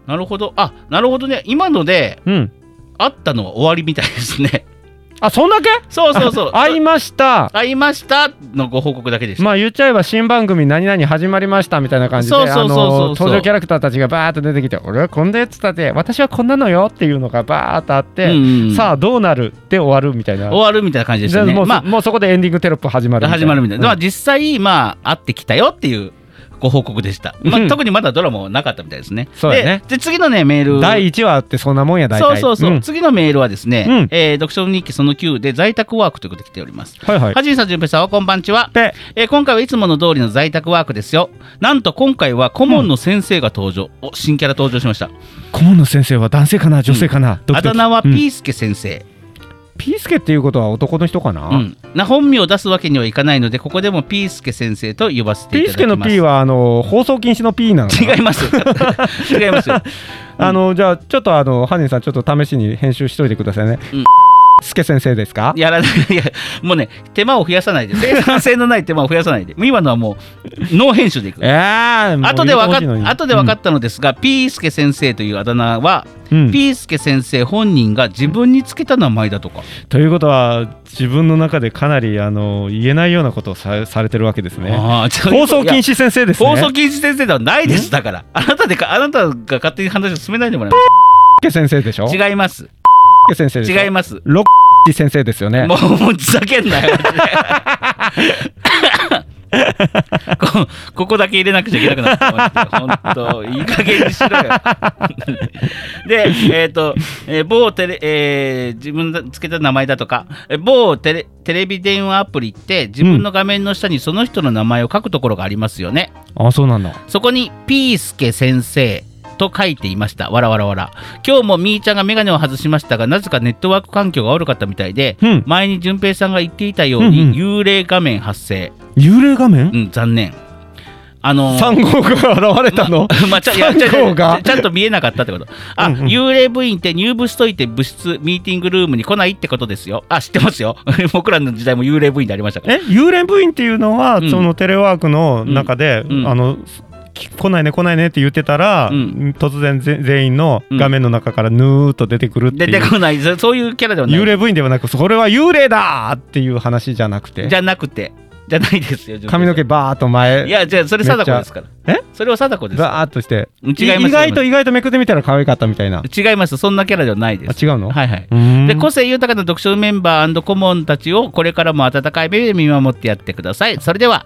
[SPEAKER 2] なるほど。あ、なるほどね。今ので、
[SPEAKER 1] うん
[SPEAKER 2] 会ったのは終わりみたいですね。
[SPEAKER 1] あそんだけ？
[SPEAKER 2] そうそうそう。
[SPEAKER 1] 会いました
[SPEAKER 2] 会いましたのご報告だけでした。
[SPEAKER 1] まあ言っちゃえば新番組何々始まりましたみたいな感じで
[SPEAKER 2] そうそうそうそう
[SPEAKER 1] あの登場キャラクターたちがバーッと出てきて俺はこんなやつだって私はこんなのよっていうのがバーッとあって、
[SPEAKER 2] うんうん
[SPEAKER 1] さあどうなるで終わるみたいな
[SPEAKER 2] 終わるみたいな感じでしたね。
[SPEAKER 1] でもう,、
[SPEAKER 2] まあ、
[SPEAKER 1] もうそこでエンディングテロップ始まる
[SPEAKER 2] 始まるみたいな、まあ
[SPEAKER 1] うん
[SPEAKER 2] 実際まあ会ってきたよっていうご報告でした、まあ
[SPEAKER 1] うん
[SPEAKER 2] 特にまだドラマはなかったみたいですね。
[SPEAKER 1] そうだね。
[SPEAKER 2] でで次のねメール。
[SPEAKER 1] 第1話ってそんなもんや大体。
[SPEAKER 2] そうそうそう、
[SPEAKER 1] ん。
[SPEAKER 2] 次のメールはですね、
[SPEAKER 1] うん。
[SPEAKER 2] えー読書日記その9で在宅ワークということで来ております。
[SPEAKER 1] はいはい。
[SPEAKER 2] はじいさん、じゅんぺいさんはこんばんちは、
[SPEAKER 1] で
[SPEAKER 2] えー今回はいつもの通りの在宅ワークですよ。なんと今回は顧問の先生が登場、お新キャラ登場しました。
[SPEAKER 1] 顧問の先生は男性かな女性かな、
[SPEAKER 2] あだ名はピ
[SPEAKER 1] うん。
[SPEAKER 2] ースケ先生、
[SPEAKER 1] ピースケっていうことは男の人かな、
[SPEAKER 2] うん。な本名を出すわけにはいかないのでここでもピースケ先生と呼ばせてい
[SPEAKER 1] ピースケの
[SPEAKER 2] ただきます
[SPEAKER 1] P はあの放送禁止の P なの
[SPEAKER 2] 違います。違います。よ
[SPEAKER 1] あのじゃあちょっとあのハニーさんちょっと試しに編集しといてくださいね。
[SPEAKER 2] うん
[SPEAKER 1] スケ先生ですか？
[SPEAKER 2] やらないいやもうね手間を増やさないで。生産性のない手間を増やさないで。今のはもうノー編集でいく。後で分か後で分かったのですが、ピースケ先生というあだ名は、
[SPEAKER 1] うん。
[SPEAKER 2] ピースケ先生本人が自分につけた名前だとか、
[SPEAKER 1] ということは自分の中でかなりあの言えないようなことをさされてるわけですね。放送禁
[SPEAKER 2] い
[SPEAKER 1] 止先生ですね。
[SPEAKER 2] や放送禁止先生ではないです。だから。あなたでかあなたが勝手に話を進めないでもらい
[SPEAKER 1] スケ先生でしょ？
[SPEAKER 2] 違います。
[SPEAKER 1] ケ先生？
[SPEAKER 2] 違います。
[SPEAKER 1] ロッチ先生ですよね。
[SPEAKER 2] もうもうふざけんなよ。こここだけ入れなくちゃいけなくなった。本当いい加減にしろよ。でえっ、と、えー某テレ、えー自分がつけた名前だとかえー某テレテレビ電話アプリって自分の画面の下にその人の名前を書くところがありますよね、
[SPEAKER 1] あそうなんだ。
[SPEAKER 2] そこにピースケ先生と書いていました。わらわらわら。今日もみーちゃんがメガネを外しましたが、なぜかネットワーク環境が悪かったみたいで、
[SPEAKER 1] うん
[SPEAKER 2] 前に淳平さんが言っていたように、
[SPEAKER 1] うんうん
[SPEAKER 2] 幽霊画面発生。
[SPEAKER 1] 幽霊画面？
[SPEAKER 2] うん、残念。あのー
[SPEAKER 1] 三号が現れたの？
[SPEAKER 2] まあ、ちゃちゃち
[SPEAKER 1] 三号が？
[SPEAKER 2] ゃちゃんと見えなかったってこと。あ、
[SPEAKER 1] うんうん
[SPEAKER 2] 幽霊部員って入部しといて部室、ミーティングルームに来ないってことですよ。あ、知ってますよ。僕らの時代も幽霊部員でありましたから。
[SPEAKER 1] え？幽霊部員っていうのは、
[SPEAKER 2] うん
[SPEAKER 1] そのテレワークの中で、
[SPEAKER 2] うんうん
[SPEAKER 1] あのき来ないね来ないねって言ってたら、
[SPEAKER 2] うん。
[SPEAKER 1] 突然ぜ全員の画面の中からヌーッと出てくるっていう、
[SPEAKER 2] 出てこない、そそういうキャラではない。
[SPEAKER 1] 幽霊部員ではなくそれは幽霊だーっていう話じゃなくて。
[SPEAKER 2] じゃなくて、じゃないですよ。
[SPEAKER 1] 髪の毛バーッと前
[SPEAKER 2] いや、じゃあ、それ貞子ですから。
[SPEAKER 1] え？
[SPEAKER 2] それは貞子です。
[SPEAKER 1] バーッとして
[SPEAKER 2] 違いますよ
[SPEAKER 1] 意外と意外とめくってみたら可愛かったみたいな
[SPEAKER 2] 違います。そんなキャラではないです。
[SPEAKER 1] あ違うの？
[SPEAKER 2] はいはい。で個性豊かな読書メンバー顧問たちをこれからも温かい目で見守ってやってください。それでは、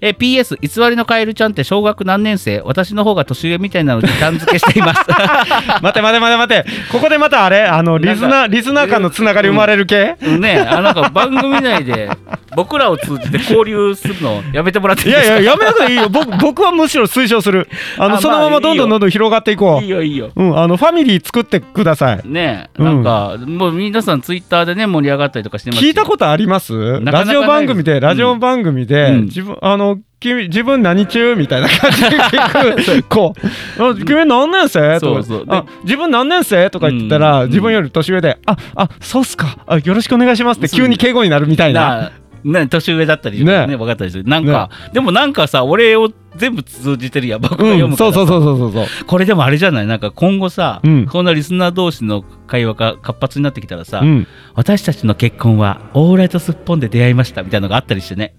[SPEAKER 2] え PS、偽りのカエルちゃんって小学何年生？私の方が年上みたいなのでちゃん付けしています。
[SPEAKER 1] 待て待て待て待てここでまたあれ？あのリスナーリスナー間のつながり生まれる系、
[SPEAKER 2] ねあなんか番組内で僕らを通じて交流するのやめてもらってい
[SPEAKER 1] い
[SPEAKER 2] いですか？
[SPEAKER 1] やいややめなくていいよ。僕僕はむしろ推奨する。あの
[SPEAKER 2] あ
[SPEAKER 1] そのままどんどんどんどん広がっていこう。
[SPEAKER 2] いいよいいよ。
[SPEAKER 1] うん、あのファミリー作ってください。
[SPEAKER 2] ね
[SPEAKER 1] うん。
[SPEAKER 2] なんか、もう皆さんツイッターでね盛り上がったりとかしてます
[SPEAKER 1] 聞いたことあります？ラジオ番組で、ラジオ番組で、
[SPEAKER 2] うん。
[SPEAKER 1] 自分、あの、君、自分何中みたいな感じで聞く子。あ君何年生？とか。
[SPEAKER 2] そうそう。
[SPEAKER 1] 自分何年生？とか言ったら、
[SPEAKER 2] うん。
[SPEAKER 1] 自分より年上で、あ、あ、そうっすか。あ、よろしくお願いしますって急に敬語になるみたいな。
[SPEAKER 2] なね、年上だったりね。
[SPEAKER 1] ね。
[SPEAKER 2] 分かったりする。なんか、でもなんかさ俺を全部通じてるやん。僕が読
[SPEAKER 1] うん、
[SPEAKER 2] むから
[SPEAKER 1] うそうそうそうそうそう。
[SPEAKER 2] これでもあれじゃない？なんか今後さ、
[SPEAKER 1] うん。
[SPEAKER 2] こんなリスナー同士の会話が活発になってきたらさ、
[SPEAKER 1] うん。
[SPEAKER 2] 私たちの結婚はオーライトスッポンで出会いましたみたいなのがあったりしてね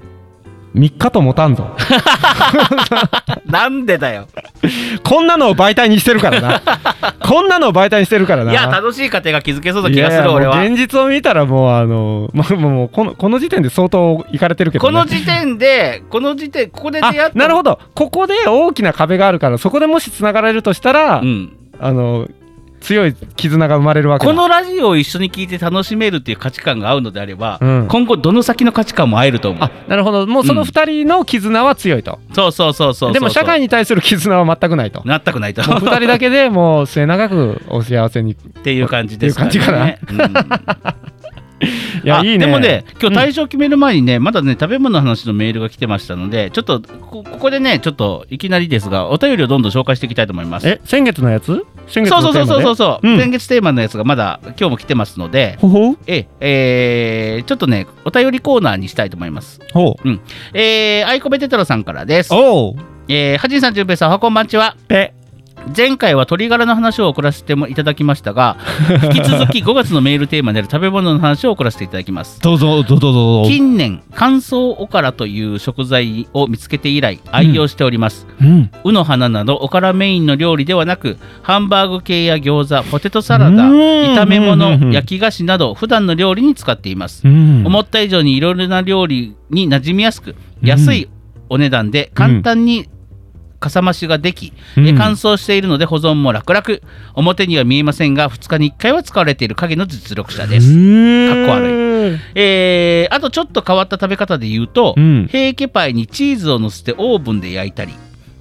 [SPEAKER 1] 3日と持たんぞ。
[SPEAKER 2] なんでだよ
[SPEAKER 1] こんなのを媒体にしてるからな。こんなのを媒体にしてるからな。
[SPEAKER 2] いや楽しい家庭が築けそうな気がする俺は
[SPEAKER 1] いやいやもう現実を見たらもうあのもうもうこのこの時点で相当いかれてるけど、
[SPEAKER 2] こ
[SPEAKER 1] ね、
[SPEAKER 2] の時点でこの時点ここで出会
[SPEAKER 1] あ
[SPEAKER 2] った
[SPEAKER 1] なるほどここで大きな壁があるからそこでもしつながれるとしたら、
[SPEAKER 2] うん、
[SPEAKER 1] あの強い絆が生まれるわけだ。
[SPEAKER 2] このラジオを一緒に聞いて楽しめるっていう価値観が合うのであれば、
[SPEAKER 1] うん。
[SPEAKER 2] 今後どの先の価値観も合えると思う。
[SPEAKER 1] あなるほど。もうその二人の絆は強いと、
[SPEAKER 2] そうそうそうそうそう
[SPEAKER 1] でも社会に対する絆は全くないと。
[SPEAKER 2] なったくないと
[SPEAKER 1] もう二人だけでもう末永くお幸せに
[SPEAKER 2] っていう感じですかね。
[SPEAKER 1] って いや
[SPEAKER 2] あ
[SPEAKER 1] いいね。
[SPEAKER 2] でもね、今
[SPEAKER 1] うん
[SPEAKER 2] 日対象決める前にね、まだね、食べ物の話のメールが来てましたので、ちょっとこここでね、ちょっといきなりですが、お便りをどんどん紹介していきたいと思います。
[SPEAKER 1] え先月のやつ？先月
[SPEAKER 2] そうそうそうそうそう、
[SPEAKER 1] う。ん。
[SPEAKER 2] 先月テーマのやつがまだ今日も来てますので、
[SPEAKER 1] ほほ
[SPEAKER 2] ええーちょっとね、お便りコーナーにしたいと思います。
[SPEAKER 1] ほう。
[SPEAKER 2] えー、アイコベテトラさんからです。
[SPEAKER 1] おう。
[SPEAKER 2] えー、はじんさん、じゅんぺいさん、おはこんばんちは。
[SPEAKER 1] ぺ
[SPEAKER 2] 前回は鶏ガラの話を送らせてもいただきましたが 引き続き5月のメールテーマである食べ物の話を送らせていただきます。
[SPEAKER 1] どうぞどうぞどうぞ。
[SPEAKER 2] 近年乾燥おからという食材を見つけて以来愛用しております、
[SPEAKER 1] うん。
[SPEAKER 2] うの花などおからメインの料理ではなくハンバーグ系や餃子ポテトサラダ
[SPEAKER 1] うん
[SPEAKER 2] 炒め
[SPEAKER 1] うんうん。うん
[SPEAKER 2] 物焼き菓子など普段の料理に使っています、
[SPEAKER 1] うん。
[SPEAKER 2] 思った以上にいろいろな料理に馴染みやすく安いお値段で簡単にかさ増しができ、え
[SPEAKER 1] うん。
[SPEAKER 2] 乾燥しているので保存も楽々。表には見えませんが2日に1回は使われている影の実力者です、かっこ悪
[SPEAKER 1] い。
[SPEAKER 2] えーあとちょっと変わった食べ方で言うと、
[SPEAKER 1] うん。
[SPEAKER 2] ヘーケパイにチーズを乗せてオーブンで焼いたり。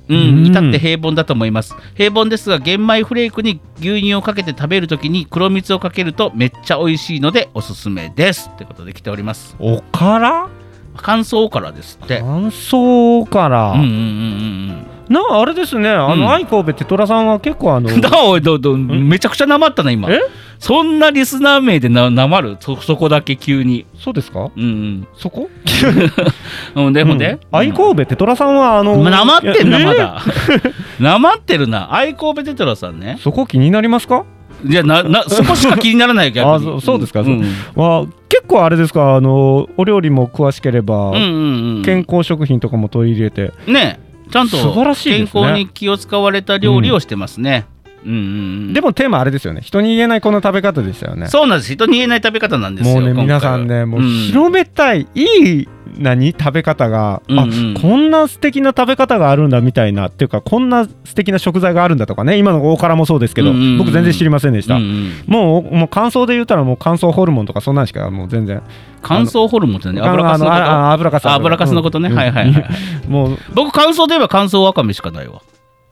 [SPEAKER 2] う
[SPEAKER 1] うん。
[SPEAKER 2] ん、至って平凡だと思います。平凡ですが玄米フレークに牛乳をかけて食べるときに黒蜜をかけるとめっちゃ美味しいのでおすすめです。ってことで来ております。
[SPEAKER 1] おから？
[SPEAKER 2] 乾燥からですって。
[SPEAKER 1] 乾燥から、
[SPEAKER 2] うんうんうんうん
[SPEAKER 1] なあれですね。あの、
[SPEAKER 2] うん。
[SPEAKER 1] 愛神戸テトラさんは結構あの
[SPEAKER 2] うんだおいどどめちゃくちゃなまったな今。
[SPEAKER 1] え？
[SPEAKER 2] そんなリスナー名でななまる？そそこだけ急に。
[SPEAKER 1] そうですか？
[SPEAKER 2] うん
[SPEAKER 1] そこ？
[SPEAKER 2] うんうんでもね、
[SPEAKER 1] うん。愛神戸テトラさんはあの
[SPEAKER 2] なまってんなまだ。なまってるな。愛神戸テトラさんね。
[SPEAKER 1] そこ気になりますか？
[SPEAKER 2] いやななそこしか気にならないよ逆に。
[SPEAKER 1] あそうそうですか。
[SPEAKER 2] ん。う。ん
[SPEAKER 1] は結構あれですかあのお料理も詳しければ、健康食品とかも取り入れて。
[SPEAKER 2] ねちゃんと健康に気を使われた料理をしてますね、うん、うん。うん。
[SPEAKER 1] でもテーマあれですよね。人に言えないこの食べ方でしたよね。
[SPEAKER 2] そうなんです。人に言えない食べ方なんですよ
[SPEAKER 1] もうね皆さんねもう
[SPEAKER 2] うん。
[SPEAKER 1] 広めたい、いい何食べ方が、
[SPEAKER 2] うんうん。
[SPEAKER 1] あこんな素敵な食べ方があるんだみたいなっていうかこんな素敵な食材があるんだとかね今の大辛もそうですけど、
[SPEAKER 2] うんうんうん。
[SPEAKER 1] 僕全然知りませんでした、
[SPEAKER 2] うんうん。
[SPEAKER 1] もうもう乾燥で言ったらもう乾燥ホルモンとかそんなんしかもう全然。
[SPEAKER 2] 乾燥ホルモンってね油かすのこと？
[SPEAKER 1] 油かす
[SPEAKER 2] あ油かすのことね、はいはいはい、
[SPEAKER 1] もう
[SPEAKER 2] 僕乾燥といえば乾燥わかめしかないわ。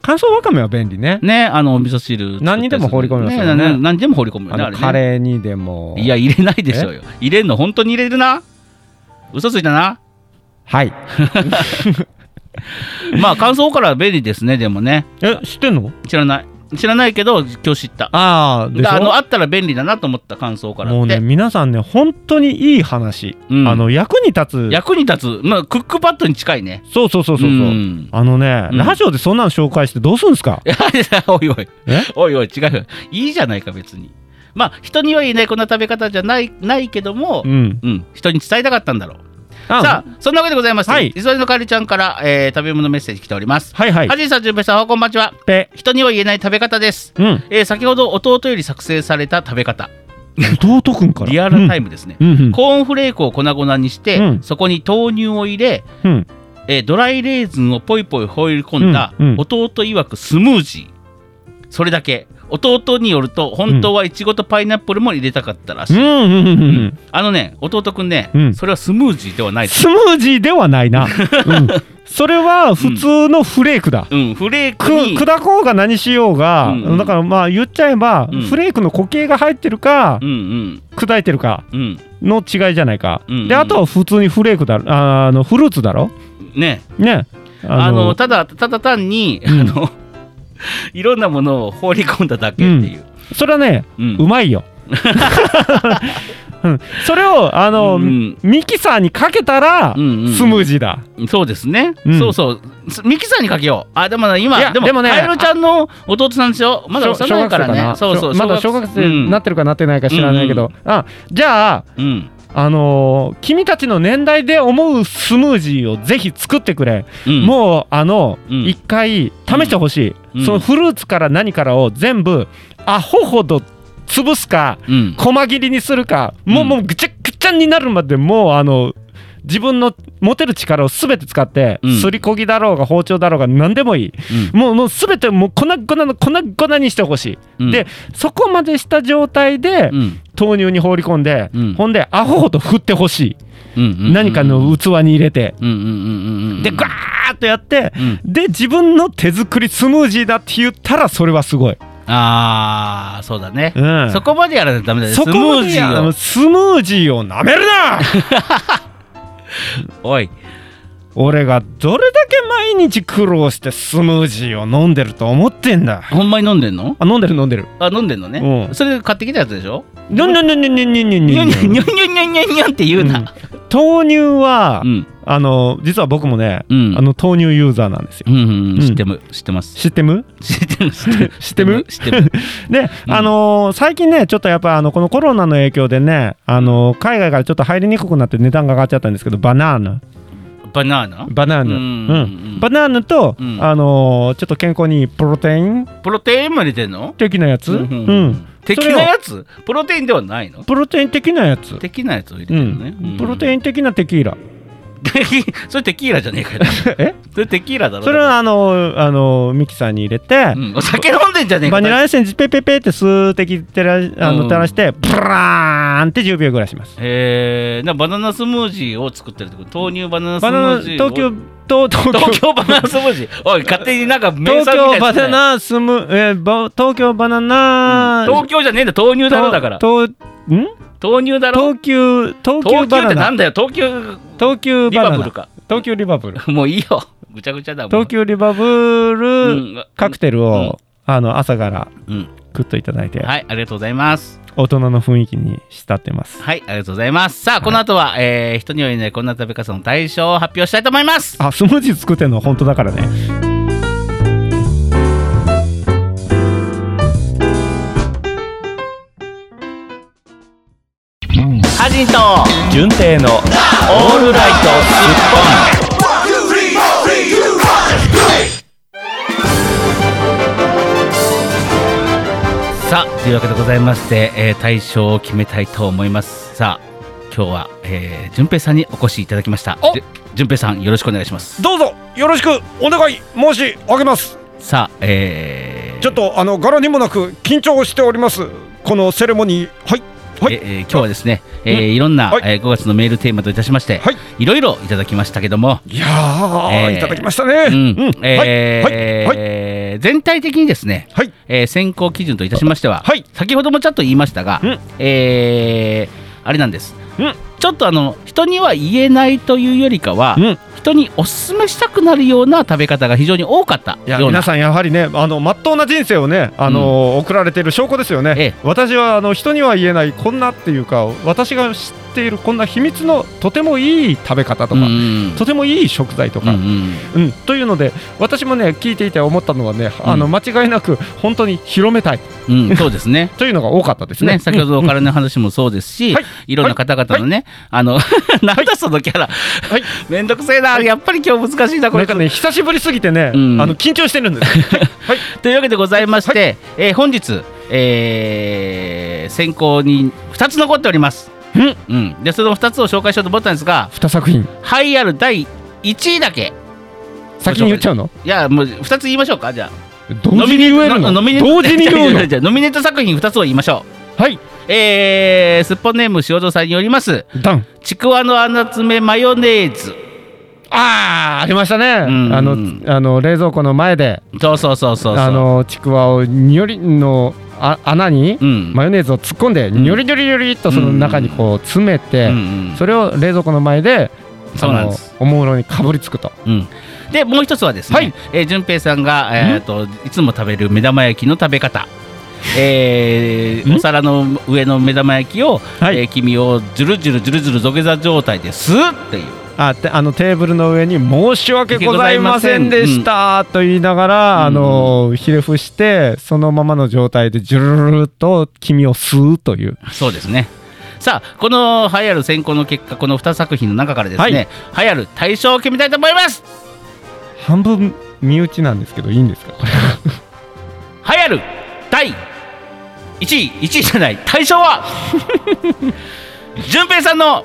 [SPEAKER 1] 乾燥わかめは便利ね。
[SPEAKER 2] ねあのお味噌汁
[SPEAKER 1] 何に。でも放り込みますよね。
[SPEAKER 2] 何何にでも放り込むよね
[SPEAKER 1] カレーにでも。
[SPEAKER 2] いや入れないでしょうよ。入れんの本当に入れるな嘘ついたな。
[SPEAKER 1] はい。
[SPEAKER 2] まあ乾燥から便利ですねでもね。
[SPEAKER 1] え知ってんの？
[SPEAKER 2] 知らない。知らないけど今日知った。
[SPEAKER 1] ああで
[SPEAKER 2] あの
[SPEAKER 1] ょ
[SPEAKER 2] あったら便利だなと思った乾燥から
[SPEAKER 1] もうね皆さんね本当にいい話、
[SPEAKER 2] うん。
[SPEAKER 1] あの役に立つ。
[SPEAKER 2] 役に立つ、まあ、クックパッドに近いね。
[SPEAKER 1] そうそうそうそう。そう、
[SPEAKER 2] ん。
[SPEAKER 1] あのね、
[SPEAKER 2] うん。
[SPEAKER 1] ラジオでそんなの紹介してどうするんですか？
[SPEAKER 2] いやいやおいおい。
[SPEAKER 1] え？
[SPEAKER 2] おいおい違う。よいいじゃないか別にまあ人には言えないこんな食べ方じゃないないけども
[SPEAKER 1] う、ん。
[SPEAKER 2] うん、人に伝えたかったんだろう。
[SPEAKER 1] あ
[SPEAKER 2] さあそんなわけでございまして、
[SPEAKER 1] はい。
[SPEAKER 2] 磯井のかりちゃんから、えー食べ物メッセージ来ております。
[SPEAKER 1] はいはい。
[SPEAKER 2] はじいさんじゅんぺいさんこんばんちは。
[SPEAKER 1] ぺ。
[SPEAKER 2] 人には言えない食べ方です、
[SPEAKER 1] うん。
[SPEAKER 2] えー先ほど弟より作成された食べ方。
[SPEAKER 1] 弟くんから。
[SPEAKER 2] リアルタイムですね、
[SPEAKER 1] うん。うん
[SPEAKER 2] コーンフレークを粉々にして、
[SPEAKER 1] うん。
[SPEAKER 2] そこに豆乳を入れ、
[SPEAKER 1] うん。
[SPEAKER 2] えードライレーズンをポイポイ放り込んだ、
[SPEAKER 1] うん。うん。
[SPEAKER 2] 弟曰くスムージー。それだけ弟によると本当はいちごとパイナップルも入れたかったらしい、
[SPEAKER 1] うん。うん。
[SPEAKER 2] あのね弟くんね、
[SPEAKER 1] うん。
[SPEAKER 2] それはスムージーではない
[SPEAKER 1] スムージーではないな、うん、それは普通のフレークだ、
[SPEAKER 2] うん。フレーク
[SPEAKER 1] 砕こうが何しようが、
[SPEAKER 2] うん。うん。
[SPEAKER 1] だからまあ言っちゃえば、
[SPEAKER 2] うん。
[SPEAKER 1] フレークの固形が入ってるか、
[SPEAKER 2] うんうん。
[SPEAKER 1] 砕いてるか
[SPEAKER 2] うん。
[SPEAKER 1] の違いじゃないか、
[SPEAKER 2] うん。うん
[SPEAKER 1] であとは普通にフレークだああのフルーツだろ？
[SPEAKER 2] ね。
[SPEAKER 1] ね。
[SPEAKER 2] あのただただ単に、
[SPEAKER 1] うん。
[SPEAKER 2] あの いろんなものを放り込んだだけっていう、
[SPEAKER 1] それはね、
[SPEAKER 2] うん。
[SPEAKER 1] うまいよ、うん、それをあの、
[SPEAKER 2] うん
[SPEAKER 1] ミキサーにかけたら、
[SPEAKER 2] うんうん。
[SPEAKER 1] スムージーだ。
[SPEAKER 2] そうですね、
[SPEAKER 1] うん。
[SPEAKER 2] そうそう。すミキサーにかけよう。あでもね今でも
[SPEAKER 1] ね
[SPEAKER 2] カエルちゃんの弟さんでしょまだ
[SPEAKER 1] 小
[SPEAKER 2] 幼いからね。そうそう
[SPEAKER 1] まだ小学生になってるかなってないか知らないけど、あじゃあ
[SPEAKER 2] うん、うん
[SPEAKER 1] あのー君たちの年代で思うスムージーをぜひ作ってくれ、
[SPEAKER 2] うん。
[SPEAKER 1] もうあの
[SPEAKER 2] うん。
[SPEAKER 1] 一、回試してほしい、
[SPEAKER 2] うん。
[SPEAKER 1] そのフルーツから何からを全部アホほど潰すか
[SPEAKER 2] うん。
[SPEAKER 1] 細切りにするか、もう
[SPEAKER 2] うん。
[SPEAKER 1] もうぐちゃぐちゃになるまでもうあの自分の持てる力を全て使って、
[SPEAKER 2] うん。
[SPEAKER 1] すりこぎだろうが包丁だろうが何でもいい、もうもう全てもう粉々の粉々にしてほしい、
[SPEAKER 2] うん。
[SPEAKER 1] でそこまでした状態で、
[SPEAKER 2] うん。
[SPEAKER 1] 豆乳に放り込んで、
[SPEAKER 2] うん。
[SPEAKER 1] ほんでアホほど振ってほしい、
[SPEAKER 2] うんうん
[SPEAKER 1] 何かの器に入れて、
[SPEAKER 2] うんうんうんうんうん
[SPEAKER 1] でガーッとやって、
[SPEAKER 2] うん。
[SPEAKER 1] で自分の手作りスムージーだって言ったらそれはすごい、
[SPEAKER 2] ああそうだね、
[SPEAKER 1] うん。
[SPEAKER 2] そこまでやらないとダメだね。ス
[SPEAKER 1] そこ
[SPEAKER 2] ム
[SPEAKER 1] までや
[SPEAKER 2] ージーを。
[SPEAKER 1] スムージーをなめるな
[SPEAKER 2] おい。
[SPEAKER 1] 俺がどれだけ毎日苦労してスムージーを飲んでると思ってんだ。
[SPEAKER 2] ほんまに飲んでんの？
[SPEAKER 1] あ飲んでる飲んでる。
[SPEAKER 2] あ飲んでんのね、
[SPEAKER 1] うん。
[SPEAKER 2] それ買ってきたやつでしょ？
[SPEAKER 1] にょんにょんにょんにょんにょんにょんにょん
[SPEAKER 2] にょんにょん
[SPEAKER 1] にょん
[SPEAKER 2] にょんにょんにょんって言うな
[SPEAKER 1] 豆乳は、
[SPEAKER 2] うん
[SPEAKER 1] あの実は僕もね、
[SPEAKER 2] うん。
[SPEAKER 1] あの豆乳ユーザーなんですよ。
[SPEAKER 2] うんうん知ってる知ってます。
[SPEAKER 1] 知ってむ？
[SPEAKER 2] 知ってる 知ってる
[SPEAKER 1] 知で、あのー最近ねちょっとやっぱあのこのコロナの影響でね、あのー海外からちょっと入りにくくなって値段が上がっちゃったんですけどバナーナ。
[SPEAKER 2] バナーナ？
[SPEAKER 1] バナーナ、
[SPEAKER 2] う
[SPEAKER 1] うんん。バナーナと、
[SPEAKER 2] うん。
[SPEAKER 1] あのーちょっと健康にプロテイン？
[SPEAKER 2] プロテインも入れてんの？
[SPEAKER 1] 的なやつ、
[SPEAKER 2] う
[SPEAKER 1] うんん。
[SPEAKER 2] 的なやつ？プロテインではないの？
[SPEAKER 1] プロテイン的なやつ、
[SPEAKER 2] 的なやつを入れて
[SPEAKER 1] う
[SPEAKER 2] るのね、
[SPEAKER 1] ん、プロテイン的なテキーラ
[SPEAKER 2] それテキーラじゃねえかよ。
[SPEAKER 1] え？
[SPEAKER 2] それテキーラだろ。
[SPEAKER 1] それはあのーあのーミキサーに入れて、
[SPEAKER 2] うん。お酒飲んでんじゃねえか
[SPEAKER 1] バニラエッセンスペペペって数滴てらあの
[SPEAKER 2] うん。
[SPEAKER 1] 垂らしてブラーンって10秒ぐらいします。
[SPEAKER 2] へえバナナスムージーを作ってるってこと？豆乳バナナスムージーを？
[SPEAKER 1] 東京と東京。
[SPEAKER 2] 東京バナナスムージー？おい 勝手になんか名
[SPEAKER 1] 東
[SPEAKER 2] 産みたい
[SPEAKER 1] 京バナナスム、えーば東京バナナ、
[SPEAKER 2] 東京じゃねえんだ。豆乳だろだから。
[SPEAKER 1] ととん？
[SPEAKER 2] 豆乳だろ？
[SPEAKER 1] 東急東急
[SPEAKER 2] 東京
[SPEAKER 1] バナナ。
[SPEAKER 2] ってなんだよ？東京
[SPEAKER 1] 東急
[SPEAKER 2] リ
[SPEAKER 1] バ
[SPEAKER 2] ブルか。
[SPEAKER 1] 東急リバブル。
[SPEAKER 2] もういいよ。ぐちゃぐちゃだもん。
[SPEAKER 1] 東急リバブル、
[SPEAKER 2] うん。
[SPEAKER 1] カクテルを、あの朝から
[SPEAKER 2] うん。
[SPEAKER 1] 食っといただいて、
[SPEAKER 2] はいありがとうございます。
[SPEAKER 1] 大人の雰囲気に浸ってます。
[SPEAKER 2] はいありがとうございます。さあこの後は、えー人には言えないこんな食べ方の対象を発表したいと思います。
[SPEAKER 1] あスムージー作ってんの？本当だからね
[SPEAKER 2] ハジンと。
[SPEAKER 1] 順平の
[SPEAKER 2] オールライトスッポン。さあというわけでございまして、えー対象を決めたいと思います。さあ今日は、えー、順平さんにお越しいただきました。順平さんよろしくお願いします。
[SPEAKER 1] どうぞよろしくお願い申し上げます。
[SPEAKER 2] さあえー、
[SPEAKER 1] ちょっとあの柄にもなく緊張しております。このセレモニー。はいはい。
[SPEAKER 2] ええー今日はですね、えーいろんな、
[SPEAKER 1] はい。
[SPEAKER 2] えー5月のメールテーマといたしまして、
[SPEAKER 1] はい。
[SPEAKER 2] いろいろいただきましたけども、
[SPEAKER 1] いやー、
[SPEAKER 2] えー
[SPEAKER 1] いただきましたね。
[SPEAKER 2] うん。えー
[SPEAKER 1] はい。はい。
[SPEAKER 2] 全体的にですね、
[SPEAKER 1] はい。
[SPEAKER 2] えー選考基準といたしましては、
[SPEAKER 1] はい。
[SPEAKER 2] 先ほどもちょっと言いましたが、
[SPEAKER 1] うん。
[SPEAKER 2] えーあれなんです、
[SPEAKER 1] うん
[SPEAKER 2] ちょっとあの人には言えないというよりかは、
[SPEAKER 1] うん。
[SPEAKER 2] 人におすすめしたくなるような食べ方が非常に多かった
[SPEAKER 1] いや皆さんやはりねあの真っ当な人生をねあの、送られている証拠ですよね、
[SPEAKER 2] ええ。
[SPEAKER 1] 私はあの人には言えないこんなっていうか私が知っているこんな秘密のとてもいい食べ方とか、
[SPEAKER 2] うん
[SPEAKER 1] とてもいい食材とか、
[SPEAKER 2] うんうん。
[SPEAKER 1] うん。というので私もね聞いていて思ったのはね、あの
[SPEAKER 2] うん
[SPEAKER 1] 間違いなく本当に広めたい。
[SPEAKER 2] うん、そうですね。
[SPEAKER 1] というのが多かったですね。
[SPEAKER 2] ね、先ほどお金の話もそうですし、
[SPEAKER 1] はい。
[SPEAKER 2] い、ろんな方々のね、あの、なんだそのキャラ、
[SPEAKER 1] はい。
[SPEAKER 2] めんどくせえな、やっぱり今日難しいな、これ。
[SPEAKER 1] なんか。ね久しぶりすぎてね、
[SPEAKER 2] うん。
[SPEAKER 1] あの緊張してるんです。はい。
[SPEAKER 2] というわけでございまして、えー本日、えー選考に2つ残っております。
[SPEAKER 1] うん。
[SPEAKER 2] うん、でその2つを紹介しようと思ったんですが、
[SPEAKER 1] 二作品。
[SPEAKER 2] 栄えある第1位だけ、
[SPEAKER 1] 先に言っちゃうの？
[SPEAKER 2] いや、もう2つ言いましょうか、じゃあ。
[SPEAKER 1] 同時に言えるの？
[SPEAKER 2] ノミネート
[SPEAKER 1] 同時に言うの？
[SPEAKER 2] じゃノミネート作品2つを言いましょう。
[SPEAKER 1] はい。
[SPEAKER 2] えー、すっぽんネーム塩蔵さんによります、ちくわの穴詰めマヨネーズ。
[SPEAKER 1] あーありましたね、
[SPEAKER 2] ん。
[SPEAKER 1] あのあの冷蔵庫の前で。
[SPEAKER 2] そうそうそうそうそう。
[SPEAKER 1] あのちくわをにょりのあ穴に
[SPEAKER 2] うん、
[SPEAKER 1] マヨネーズを突っ込んで、
[SPEAKER 2] ん。
[SPEAKER 1] にょりにょりにょりっとその中にこう詰めて、それを冷蔵庫の前で
[SPEAKER 2] そうなんです。
[SPEAKER 1] おもむろにかぶりつくと。
[SPEAKER 2] うん、でもう一つはですね、
[SPEAKER 1] はい。
[SPEAKER 2] えー、順平さんが、えー、といつも食べる目玉焼きの食べ方、えー
[SPEAKER 1] ん。
[SPEAKER 2] お皿の上の目玉焼きを、
[SPEAKER 1] はい。
[SPEAKER 2] えー黄身をジュルジュルジュルジュル土下座状態で吸うっていう
[SPEAKER 1] あてあのテーブルの上に申し訳ございませんでしたと言いながら、あのひれ伏してそのままの状態でジュルルルと黄身を吸うという。
[SPEAKER 2] そうですね。さあこの流行る選考の結果この2作品の中からですね、流行る対象を決めたいと思います。
[SPEAKER 1] 半分身内なんですけどいいんですか？こ れ
[SPEAKER 2] 流行る第1位。1位じゃない。対象は 順平さんの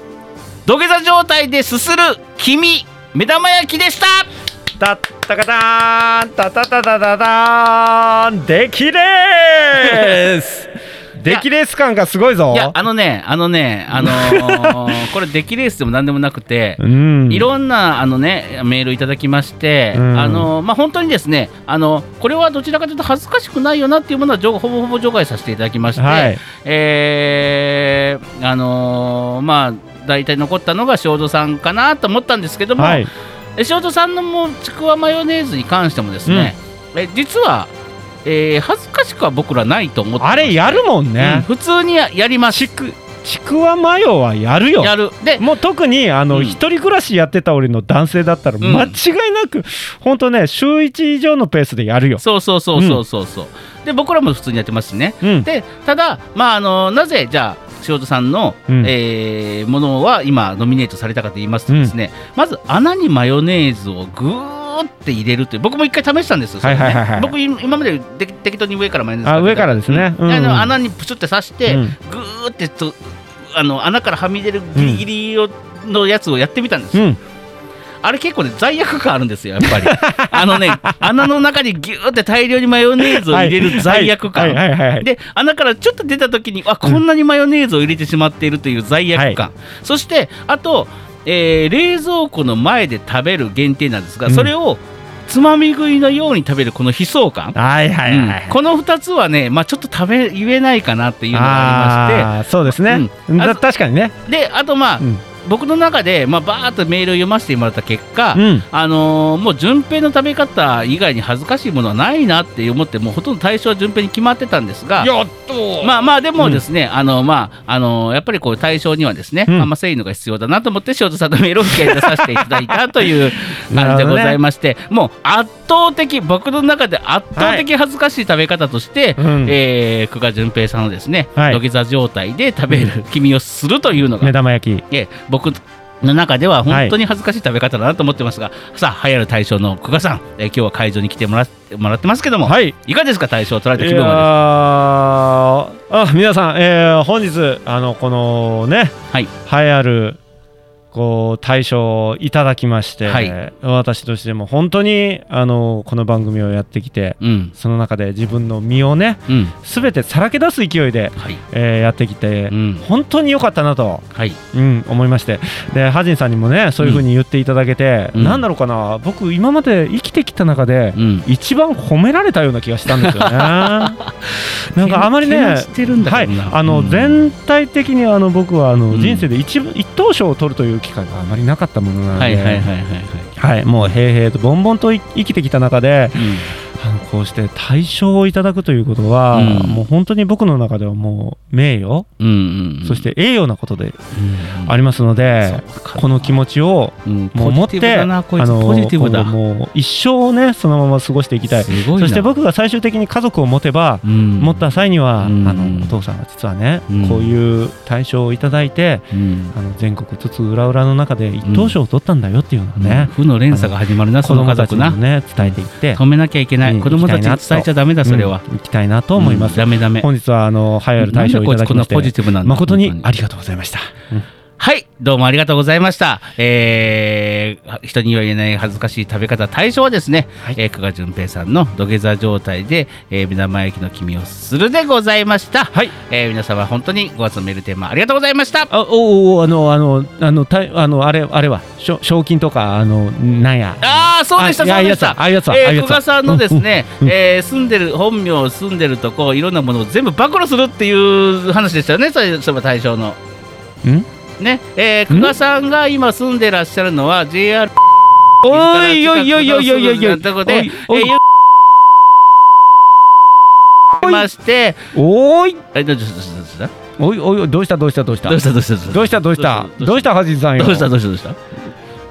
[SPEAKER 2] 土下座状態ですする黄身目玉焼きでした。
[SPEAKER 1] たったかたーんたたたたたたーんできれーすできレース感がすごいぞ
[SPEAKER 2] いやあのねあのねあのーこれ出来レースでも何でもなくて
[SPEAKER 1] うん
[SPEAKER 2] いろんなあのねメールいただきまして、
[SPEAKER 1] うん
[SPEAKER 2] あのまあ本当にですねあのこれはどちらかというと恥ずかしくないよなっていうものはほぼほぼ除外させていただきまして、
[SPEAKER 1] はい
[SPEAKER 2] えーあのーまあ大体残ったのが塩戸さんかなと思ったんですけども、
[SPEAKER 1] はい。
[SPEAKER 2] え塩戸さんのもちくわマヨネーズに関してもですね、え実は、えー恥ずかしくは僕らないと思って
[SPEAKER 1] あれやるもん
[SPEAKER 2] うん
[SPEAKER 1] ね、
[SPEAKER 2] 普通にややります。
[SPEAKER 1] ちくちくわマヨはやるよ。
[SPEAKER 2] やる。で
[SPEAKER 1] もう特にあの、
[SPEAKER 2] うん。
[SPEAKER 1] 一人暮らしやってた俺の男性だったら
[SPEAKER 2] ん。
[SPEAKER 1] 間違いなく、本当ね週1以上のペースでやるよ。
[SPEAKER 2] そうそうそうそうそうそう、で僕らも普通にやってますしね。
[SPEAKER 1] うん、
[SPEAKER 2] でただまああのなぜじゃあ塩戸さんの、
[SPEAKER 1] うん。
[SPEAKER 2] えーものは今ノミネートされたかと言いますとですね、まず穴にマヨネーズをぐーって入れるという僕も一回試したんですね。
[SPEAKER 1] はいはいはいはい。
[SPEAKER 2] 僕い今までで適当に上からマヨネーズ
[SPEAKER 1] あ上からですね。うん
[SPEAKER 2] 穴にプシュって刺して、
[SPEAKER 1] うん。
[SPEAKER 2] ぐーってとあの穴からはみ出るギリギリを、のやつをやってみたんですよ。
[SPEAKER 1] うん、
[SPEAKER 2] あれ結構ね罪悪感あるんですよやっぱり。あのね穴の中にギューって大量にマヨネーズを入れる罪悪感、で穴からちょっと出た時にあこんなにマヨネーズを入れてしまっているという罪悪感、そしてあと、えー冷蔵庫の前で食べる限定なんですが、
[SPEAKER 1] うん。
[SPEAKER 2] それをつまみ食いのように食べるこの悲壮感、
[SPEAKER 1] はい。はい。はい。はい。
[SPEAKER 2] うん。この2つはね、まあ、ちょっと食べ言えないかなっていうのがありまして。
[SPEAKER 1] そうですね、
[SPEAKER 2] うん。
[SPEAKER 1] だ確かにね、
[SPEAKER 2] であとまあ、
[SPEAKER 1] うん
[SPEAKER 2] 僕の中で、まあ、バーっとメールを読ませてもらった結果、
[SPEAKER 1] うん。
[SPEAKER 2] あのーもう順平の食べ方以外に恥ずかしいものはないなって思ってもうほとんど対象は順平に決まってたんですが
[SPEAKER 1] やっと。
[SPEAKER 2] まあまあでもですね、あのまああのやっぱりこう対象にはですね、
[SPEAKER 1] うん。
[SPEAKER 2] あんま誠意のが必要だなと思って塩田さんのメールを受け入れさせていただいたという 感じでございまして、もう圧倒的僕の中で圧倒的恥ずかしい食べ方として、
[SPEAKER 1] うん。
[SPEAKER 2] えー久我順平さんのですね、
[SPEAKER 1] はい。
[SPEAKER 2] 土下座状態で食べる黄身をするというのが
[SPEAKER 1] 目玉焼き。
[SPEAKER 2] ええ僕の中では本当に恥ずかしい食べ方だなと思ってますが、さあ流行る大賞の久我さん、えー今日は会場に来てもらってもらってますけども、
[SPEAKER 1] はい。
[SPEAKER 2] いかがですか大賞を取られた気分は
[SPEAKER 1] ーあ皆さん、えー本日あのこのね
[SPEAKER 2] はい。
[SPEAKER 1] 栄えあるこう大賞をいただきまして、
[SPEAKER 2] はい。
[SPEAKER 1] 私としても本当にあのこの番組をやってきて
[SPEAKER 2] うん。
[SPEAKER 1] その中で自分の身をね
[SPEAKER 2] うん。
[SPEAKER 1] 全てさらけ出す勢いで、
[SPEAKER 2] はい。
[SPEAKER 1] えーやってきて、
[SPEAKER 2] うん。
[SPEAKER 1] 本当に良かったなと、
[SPEAKER 2] はい。
[SPEAKER 1] うん、思いまして。でハジンさんにもねそういう風に言っていただけて、
[SPEAKER 2] うん。
[SPEAKER 1] なんだろうかな僕今まで生きてきた中で、
[SPEAKER 2] うん。
[SPEAKER 1] 一番褒められたような気がしたんですよね。なんかあまりねはい。あの
[SPEAKER 2] うん。
[SPEAKER 1] 全体的にあの僕はあの
[SPEAKER 2] うん。
[SPEAKER 1] 人生で一部一等賞を取るという機会があまりなかったものなので、
[SPEAKER 2] はいはいはいはいはい。
[SPEAKER 1] はいもう平々とボンボンとい生きてきた中で
[SPEAKER 2] う
[SPEAKER 1] こうして大賞をいただくということは、
[SPEAKER 2] うん。
[SPEAKER 1] もう本当に僕の中ではもう名誉、
[SPEAKER 2] うんうん
[SPEAKER 1] そして栄誉なことで
[SPEAKER 2] うん
[SPEAKER 1] ありますので、
[SPEAKER 2] そうか。
[SPEAKER 1] この気持ちを
[SPEAKER 2] うん
[SPEAKER 1] もう持ってあの
[SPEAKER 2] ポジティブだ。
[SPEAKER 1] こうもう一生ねそのまま過ごしていきたい。そして僕が最終的に家族を持てば、
[SPEAKER 2] うん。
[SPEAKER 1] 持った際には、
[SPEAKER 2] うん。
[SPEAKER 1] あのお父さんは実はね、
[SPEAKER 2] うん。
[SPEAKER 1] こういう大賞をいただいて
[SPEAKER 2] うん。
[SPEAKER 1] あの全国津々浦々の中で一等賞を取ったんだよっていうのをね、
[SPEAKER 2] 負の連鎖が始まるなそ
[SPEAKER 1] 子
[SPEAKER 2] の家族な。
[SPEAKER 1] ね伝えていって
[SPEAKER 2] 止めなきゃいけない。
[SPEAKER 1] うん。
[SPEAKER 2] 子供たちに伝えちゃダメだそれは。
[SPEAKER 1] うん行きたいなと思います、
[SPEAKER 2] うんダメダメ。
[SPEAKER 1] 本日はあの栄えある大賞をいただきまして。
[SPEAKER 2] ティブなんだ
[SPEAKER 1] 誠に。ありがとうございました、うん
[SPEAKER 2] はい、どうもありがとうございました。えー、人には言えない恥ずかしい食べ方、対象はですね、
[SPEAKER 1] はい
[SPEAKER 2] えー、久我淳平さんの土下座状態で、えー、目玉焼きの黄身をするでございました。
[SPEAKER 1] はい
[SPEAKER 2] えー、皆様本当に5月のメールテーマありがとうございました。
[SPEAKER 1] あおおあのあのあのたあのあれあれはしょ賞金とかあのなんや
[SPEAKER 2] ああそうでした
[SPEAKER 1] あ
[SPEAKER 2] そうでした。
[SPEAKER 1] ああいうやつああいうやつああい
[SPEAKER 2] えー、
[SPEAKER 1] うやつ
[SPEAKER 2] 久我さんのですね、
[SPEAKER 1] うんうん
[SPEAKER 2] えー住んでる本名住んでるとこいろんなものを全部暴露するっていう話でしたよね。それそれは対象の。
[SPEAKER 1] ん
[SPEAKER 2] ね、えー、久我さんが今住んでらっしゃるのは JR
[SPEAKER 1] おいおいおいおいおいおいおい
[SPEAKER 2] ところで、
[SPEAKER 1] おいおい。
[SPEAKER 2] えーま
[SPEAKER 1] おい。
[SPEAKER 2] えどうしたどうしたどうした？
[SPEAKER 1] どうしたどうしたどうした？
[SPEAKER 2] どうしたどうした？
[SPEAKER 1] どうした？どうした？どうした？
[SPEAKER 2] どうした？どうした？どうした？どうした？どうした？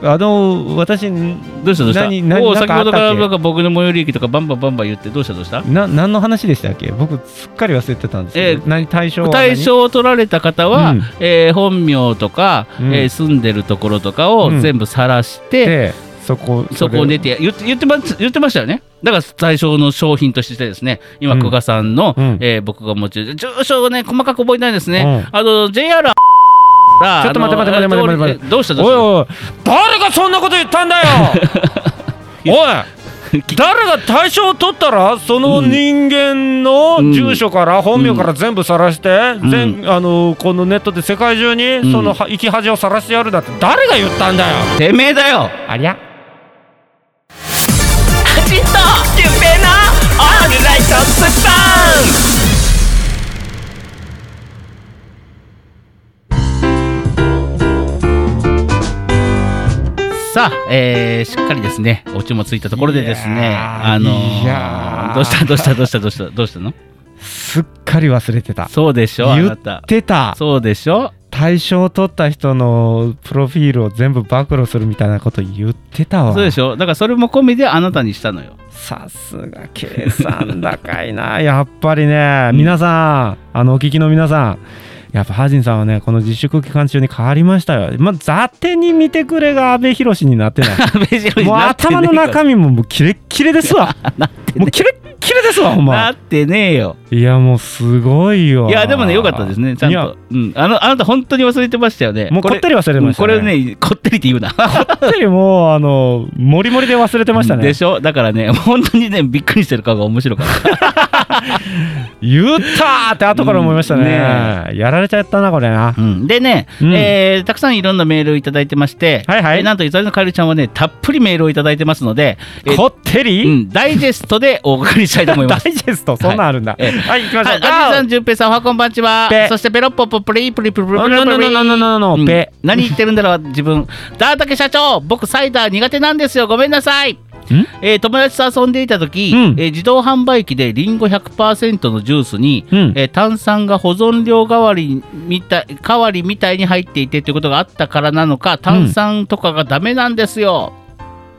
[SPEAKER 1] あったっけ？
[SPEAKER 2] 先ほどからなんか僕の最寄り駅とかバンバンバンバン言ってどうしたどうした？
[SPEAKER 1] な何の話でしたっけ？僕すっかり忘れてたんですけど、
[SPEAKER 2] え
[SPEAKER 1] 何対象
[SPEAKER 2] 対象を取られた方は、
[SPEAKER 1] うん。
[SPEAKER 2] えー本名とか、
[SPEAKER 1] うん。
[SPEAKER 2] えー住んでるところとかを
[SPEAKER 1] うん。
[SPEAKER 2] 全部晒して、
[SPEAKER 1] でそこ
[SPEAKER 2] そこを出て言って言ってま言ってましたよね。だから対象の商品としてですね、今、
[SPEAKER 1] うん。
[SPEAKER 2] 久我さんの、
[SPEAKER 1] うん。
[SPEAKER 2] えー僕が持ち住所をね、細かく覚えてないですね。
[SPEAKER 1] う
[SPEAKER 2] あの、JR ち
[SPEAKER 1] ちょっと待って待って待って待って待って
[SPEAKER 2] どうしたどうし
[SPEAKER 1] おいおい誰がそんなこと言ったんだよ！おい誰が対象を取ったらその人間の住所から本名から全部晒して、
[SPEAKER 2] ん。
[SPEAKER 1] 全あのこのネットで世界中に
[SPEAKER 2] ん。
[SPEAKER 1] そのは生き恥を晒してやるだって誰が言ったんだよ！
[SPEAKER 2] たてめえだよ！
[SPEAKER 1] ありゃ。
[SPEAKER 2] ちっと純平のオールライトスッパンさあ、えー、しっかりですね、オチもついたところでですね、あの
[SPEAKER 1] ー
[SPEAKER 2] どうしたどうしたどうしたどうしたどうしたの？
[SPEAKER 1] すっかり忘れてた。
[SPEAKER 2] そうでしょあ
[SPEAKER 1] 言っ。てた。
[SPEAKER 2] そうでしょ？
[SPEAKER 1] 対象を取った人のプロフィールを全部暴露するみたいなこと言ってたわ。
[SPEAKER 2] そうでしょ？だからそれも込みであなたにしたのよ。
[SPEAKER 1] さすが計算高いな。やっぱりね皆さんあのお聞きの皆さんやっぱハジンさんはねこの自粛期間中に変わりましたよ。まあ雑手に見てくれが阿部寛になってない。もう頭の中身も もうキレッキレですわ。もうキレッキレですわほん
[SPEAKER 2] な
[SPEAKER 1] ま
[SPEAKER 2] ってねえよ。
[SPEAKER 1] いやもうすごいよ
[SPEAKER 2] いやでもね良かったですね。ちゃん
[SPEAKER 1] いや
[SPEAKER 2] と。うん。あのあなた本当に忘れてましたよね。
[SPEAKER 1] もうこってり忘れてましたね。
[SPEAKER 2] うんこれねこってりって言うな。
[SPEAKER 1] こってりもうあのモリモリで忘れてましたね。
[SPEAKER 2] でしょ？だからね本当にねびっくりしてる顔が面白かった。
[SPEAKER 1] 言ったーって後から思いましたね,、
[SPEAKER 2] うん。
[SPEAKER 1] やられちゃったなこれな。
[SPEAKER 2] うん。でね、
[SPEAKER 1] うん。
[SPEAKER 2] えーたくさんいろんなメールをいただいてまして、
[SPEAKER 1] はいはい。
[SPEAKER 2] えーなんといざりのかえるちゃんはねたっぷりメールをいただいてますので、えー
[SPEAKER 1] こってり、
[SPEAKER 2] うん、ダイジェストでお送りしたいと思い
[SPEAKER 1] ダ
[SPEAKER 2] ます。
[SPEAKER 1] イジェスト？そんなんあるんだ。
[SPEAKER 2] はい。え
[SPEAKER 1] はい、行きましょう、
[SPEAKER 2] はい、あじさん、じゅんぺいさん、おはこんばんちは。
[SPEAKER 1] ぺ。
[SPEAKER 2] そして、ペロッポッポプリプリプリプリプリ
[SPEAKER 1] ののののののの
[SPEAKER 2] うん。
[SPEAKER 1] ぺ
[SPEAKER 2] 何言ってるんだろう、自分。ダータケ社長、僕サイダー苦手なんですよ。ごめんなさい。えー友達と遊んでいた時、
[SPEAKER 1] うん。
[SPEAKER 2] えー自動販売機でリンゴ100%のジュースに、
[SPEAKER 1] うん。
[SPEAKER 2] えー炭酸が保存料代わりみたい代わりみたいに入っていてということがあったからなのか炭酸とかがダメなんですよ。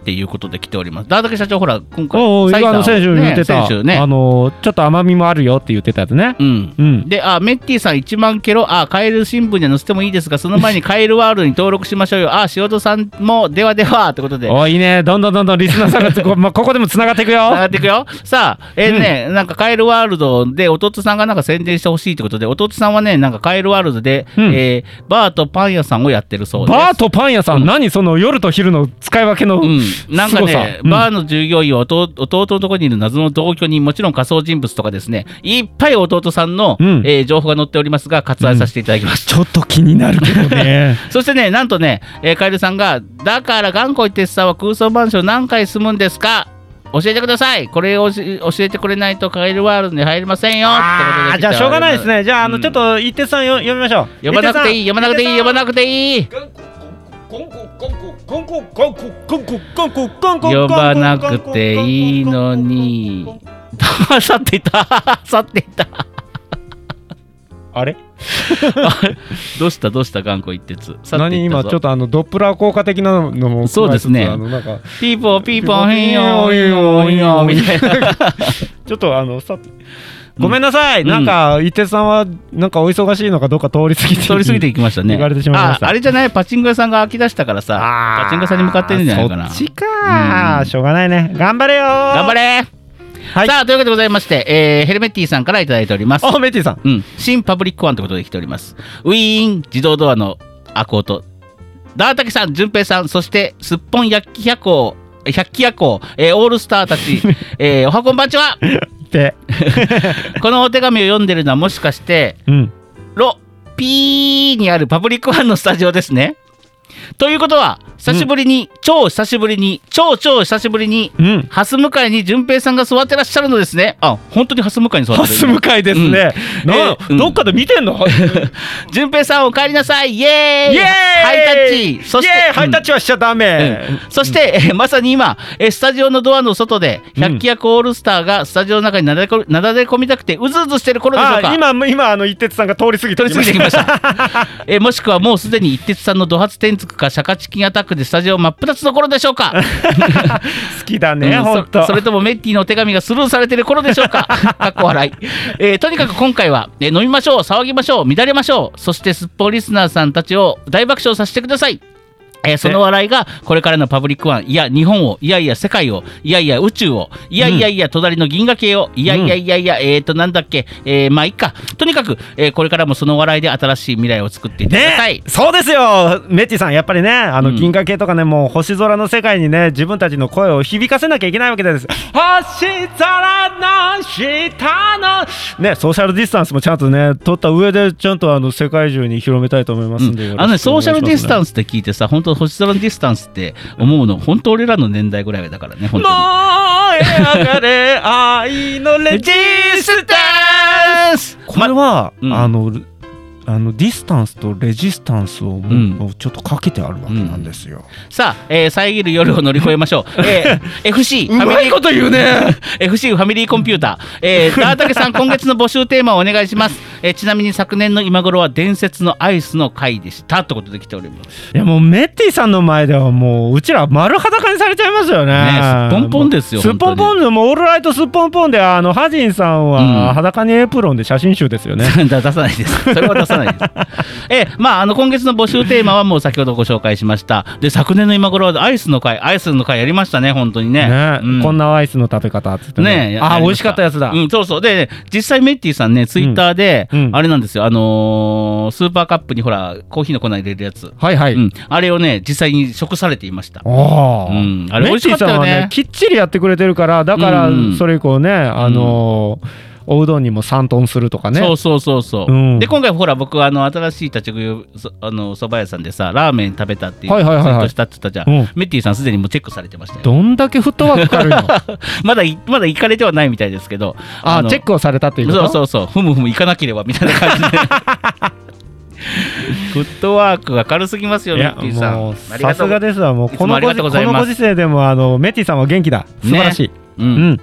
[SPEAKER 2] っていうことで来ております。ダータケ社長、ほら、今回、
[SPEAKER 1] あの選手言ってた、
[SPEAKER 2] ねね
[SPEAKER 1] あのちょっと甘みもあるよって言ってたやつね
[SPEAKER 2] うん。
[SPEAKER 1] うん
[SPEAKER 2] で、あ、メッティさん1万ケロ、あ、カエル新聞には載せてもいいですが、その前にカエルワールドに登録しましょうよ。あ、塩戸さんも、ではでは、ってことで。
[SPEAKER 1] おいいねどんどんどんどんリスナーさんがこ,、まあ、ここでもつながっていくよ
[SPEAKER 2] 上がっていくよ。さあ、えーね、なんかカエルワールドで弟さんがなんか宣伝してほしいってことで、弟さんはね、なんかカエルワールドで、
[SPEAKER 1] うん
[SPEAKER 2] えーバーとパン屋さんをやってるそうです。
[SPEAKER 1] バーとパン屋さん、
[SPEAKER 2] うん
[SPEAKER 1] 何？その夜と昼の使い分けの、
[SPEAKER 2] うん、なんかね、
[SPEAKER 1] うん。
[SPEAKER 2] バーの従業員は弟弟のところにいる謎の同居人、もちろん仮想人物とかですね、いっぱい弟さんの、
[SPEAKER 1] うん。
[SPEAKER 2] えー情報が載っておりますが、割愛させていただきます。
[SPEAKER 1] ちょっと気になるけどね。
[SPEAKER 2] そしてね、なんとね、えーカエルさんが、だから頑固一徹さんは空想マンション何回住むんですか？教えてください。これをし教えてくれないとカエルワールドに入れませんよ。ってことで
[SPEAKER 1] あーじゃあしょうがないですね。じゃああの、
[SPEAKER 2] うん。
[SPEAKER 1] ちょっと一徹さんよ読みましょう。
[SPEAKER 2] 呼ばなくていい呼ばなくていい呼ばなくていい呼ばなくていいのに。去っていた。去っていた。
[SPEAKER 1] あれ？
[SPEAKER 2] どうした？どうした？頑固一徹。
[SPEAKER 1] 何今ちょっとあのドップラー効果的なのも
[SPEAKER 2] そうですね。ピーポーピーポーヒーヨーヒーヨーヒーヨーみたいな。
[SPEAKER 1] ちょっとあのさごめんなさい、
[SPEAKER 2] うん。
[SPEAKER 1] なんか一徹さんはなんかお忙しいのかどうか通り過ぎて
[SPEAKER 2] 通り過ぎていきましたね。
[SPEAKER 1] 言われてしまいました。
[SPEAKER 2] ああれじゃないパチンコ屋さんが飽き出したからさ、パチンコ屋さんに向かってるんじゃないかな。
[SPEAKER 1] そっちか、
[SPEAKER 2] うん。
[SPEAKER 1] しょうがないね。頑張れよ。
[SPEAKER 2] 頑張れ。
[SPEAKER 1] はい。
[SPEAKER 2] さあ、というわけでございまして、えーヘルメッティさんからいただいております。
[SPEAKER 1] あメッティさん。
[SPEAKER 2] うん、新パブリックワンということで来ております。ウィーン自動ドアの開く音。ダータケさん、淳平さん、そしてすっぽん百鬼夜行、百鬼夜行、えーオールスターたち、えーおはこんばんちは？
[SPEAKER 1] で
[SPEAKER 2] このお手紙を読んでるのはもしかして、
[SPEAKER 1] うん
[SPEAKER 2] ロピーにあるパブリックワンのスタジオですね。ということは、久しぶりに、超久しぶりに、超超久しぶりに、
[SPEAKER 1] うん。
[SPEAKER 2] ハス向かいに淳平さんが座ってらっしゃるのですね。あ、本当にハス向かいに座ってる、
[SPEAKER 1] ハス向かいですね、な
[SPEAKER 2] えーうん。
[SPEAKER 1] どっかで見てんの？
[SPEAKER 2] 淳平さんお帰りなさい。イエーイ。
[SPEAKER 1] イエーイ。
[SPEAKER 2] ハイタッチ。そして
[SPEAKER 1] ハイタッチはしちゃダメ、
[SPEAKER 2] うん。そして、えーまさに今、えースタジオのドアの外で、百鬼役オールスターがスタジオの中になだれこなだれ込みたくて、うずうずしてる頃でしょうか？
[SPEAKER 1] あ今今あの一徹さんが通り過ぎて
[SPEAKER 2] 取り過ぎてきました。えーもしくはもうすでに一徹さんのド発転つくか、シャカチキンアタックでスタジオ真っ二つの頃でしょうか。
[SPEAKER 1] 好きだね、
[SPEAKER 2] うん
[SPEAKER 1] ほんと。
[SPEAKER 2] そそれともメッティのお手紙がスルーされてる頃でしょうか。かっこ笑い、えーとにかく今回は、えー飲みましょう騒ぎましょう乱れましょう。そしてすっぽんリスナーさんたちを大爆笑させてくださいえーその笑いがこれからのパブリックワンいや日本をいやいや世界をいやいや宇宙をいやいやいや隣の銀河系をいやいやいやいや、えーとなんだっけ、えーまあいっか。とにかく、えーこれからもその笑いで新しい未来を作っていってください、
[SPEAKER 1] ね、そうですよ。メッティさんやっぱりねあの
[SPEAKER 2] うん。
[SPEAKER 1] 銀河系とかね、もう星空の世界にね自分たちの声を響かせなきゃいけないわけです。星空の下の。ねソーシャルディスタンスもちゃんとね取った上でちゃんとあの世界中に広めたいと思いますんで、
[SPEAKER 2] うん。あのね、ソーシャルディスタ
[SPEAKER 1] ン
[SPEAKER 2] ンスって聞いてさ、本当、星空のディスタンスって思うの、本当、俺らの年代ぐらいだからね、本当に。
[SPEAKER 1] 燃え上がれ愛のレジスタンスこれは、
[SPEAKER 2] うん
[SPEAKER 1] あのあのディスタンスとレジスタンスをもう,、ちょっとかけてあるわけなんですよ、
[SPEAKER 2] さあ、えー遮る夜を乗り越えましょう。えー FC、ファミリー、
[SPEAKER 1] と言うね
[SPEAKER 2] FC ファミリーコンピューター。えー、ダータケさん、今月の募集テーマをお願いします。えーちなみに昨年の今頃は伝説のアイスの回でした。ということで来ております。
[SPEAKER 1] いやもうメッティさんの前ではもううちら丸裸にされちゃいますよね。
[SPEAKER 2] ねすっぽんぽんですよ
[SPEAKER 1] すっぽんぽんでもうオールライトすっぽんぽんであのハジンさん
[SPEAKER 2] うん
[SPEAKER 1] は裸にエプロンで写真集ですよね。
[SPEAKER 2] だ 出さないです。それは出さないです。えーまあ、あの今月の募集テーマはもう先ほどご紹介しました。で、昨年の今頃はアイスの回、アイスの回やりましたね、本当にね。
[SPEAKER 1] ね、
[SPEAKER 2] うん
[SPEAKER 1] こんなアイスの食べ方っつって
[SPEAKER 2] ね
[SPEAKER 1] あ美味しかったやつだ。
[SPEAKER 2] うん、そうそう。で、実際メッティさんね、ツイッターで、あれなんですよ、あのースーパーカップにほら、コーヒーの粉入れるやつ。
[SPEAKER 1] はいはい。
[SPEAKER 2] うん、あれをね、実際に食されていました。
[SPEAKER 1] おー。
[SPEAKER 2] うん。あれ美味しかったよね。
[SPEAKER 1] ねきっちりやってくれてるからだから
[SPEAKER 2] うん。
[SPEAKER 1] それ以降ね、あのーおうどんにも3トンするとかね。
[SPEAKER 2] そうそうそうそう、
[SPEAKER 1] うん。
[SPEAKER 2] で今回ほら僕あの新しい立ち食いそあの蕎麦屋さんでさラーメン食べたっていう
[SPEAKER 1] はいはいはいはい。
[SPEAKER 2] ツイートしたって言ったじゃん、
[SPEAKER 1] うん。
[SPEAKER 2] メッティさんすでにもうチェックされてましたよ。
[SPEAKER 1] どんだけフットワーク軽いの？
[SPEAKER 2] まだいまだ行かれてはないみたいですけど。の
[SPEAKER 1] あチェックをされたっていうこと？
[SPEAKER 2] そうそうそう。ふむふむ行かなければみたいな感じで。フットワークが軽すぎますよメッティさん。
[SPEAKER 1] さすがですわ。もうこのご時世でもあのメッティさんは元気だ。素晴らしい、
[SPEAKER 2] う
[SPEAKER 1] うん。ん。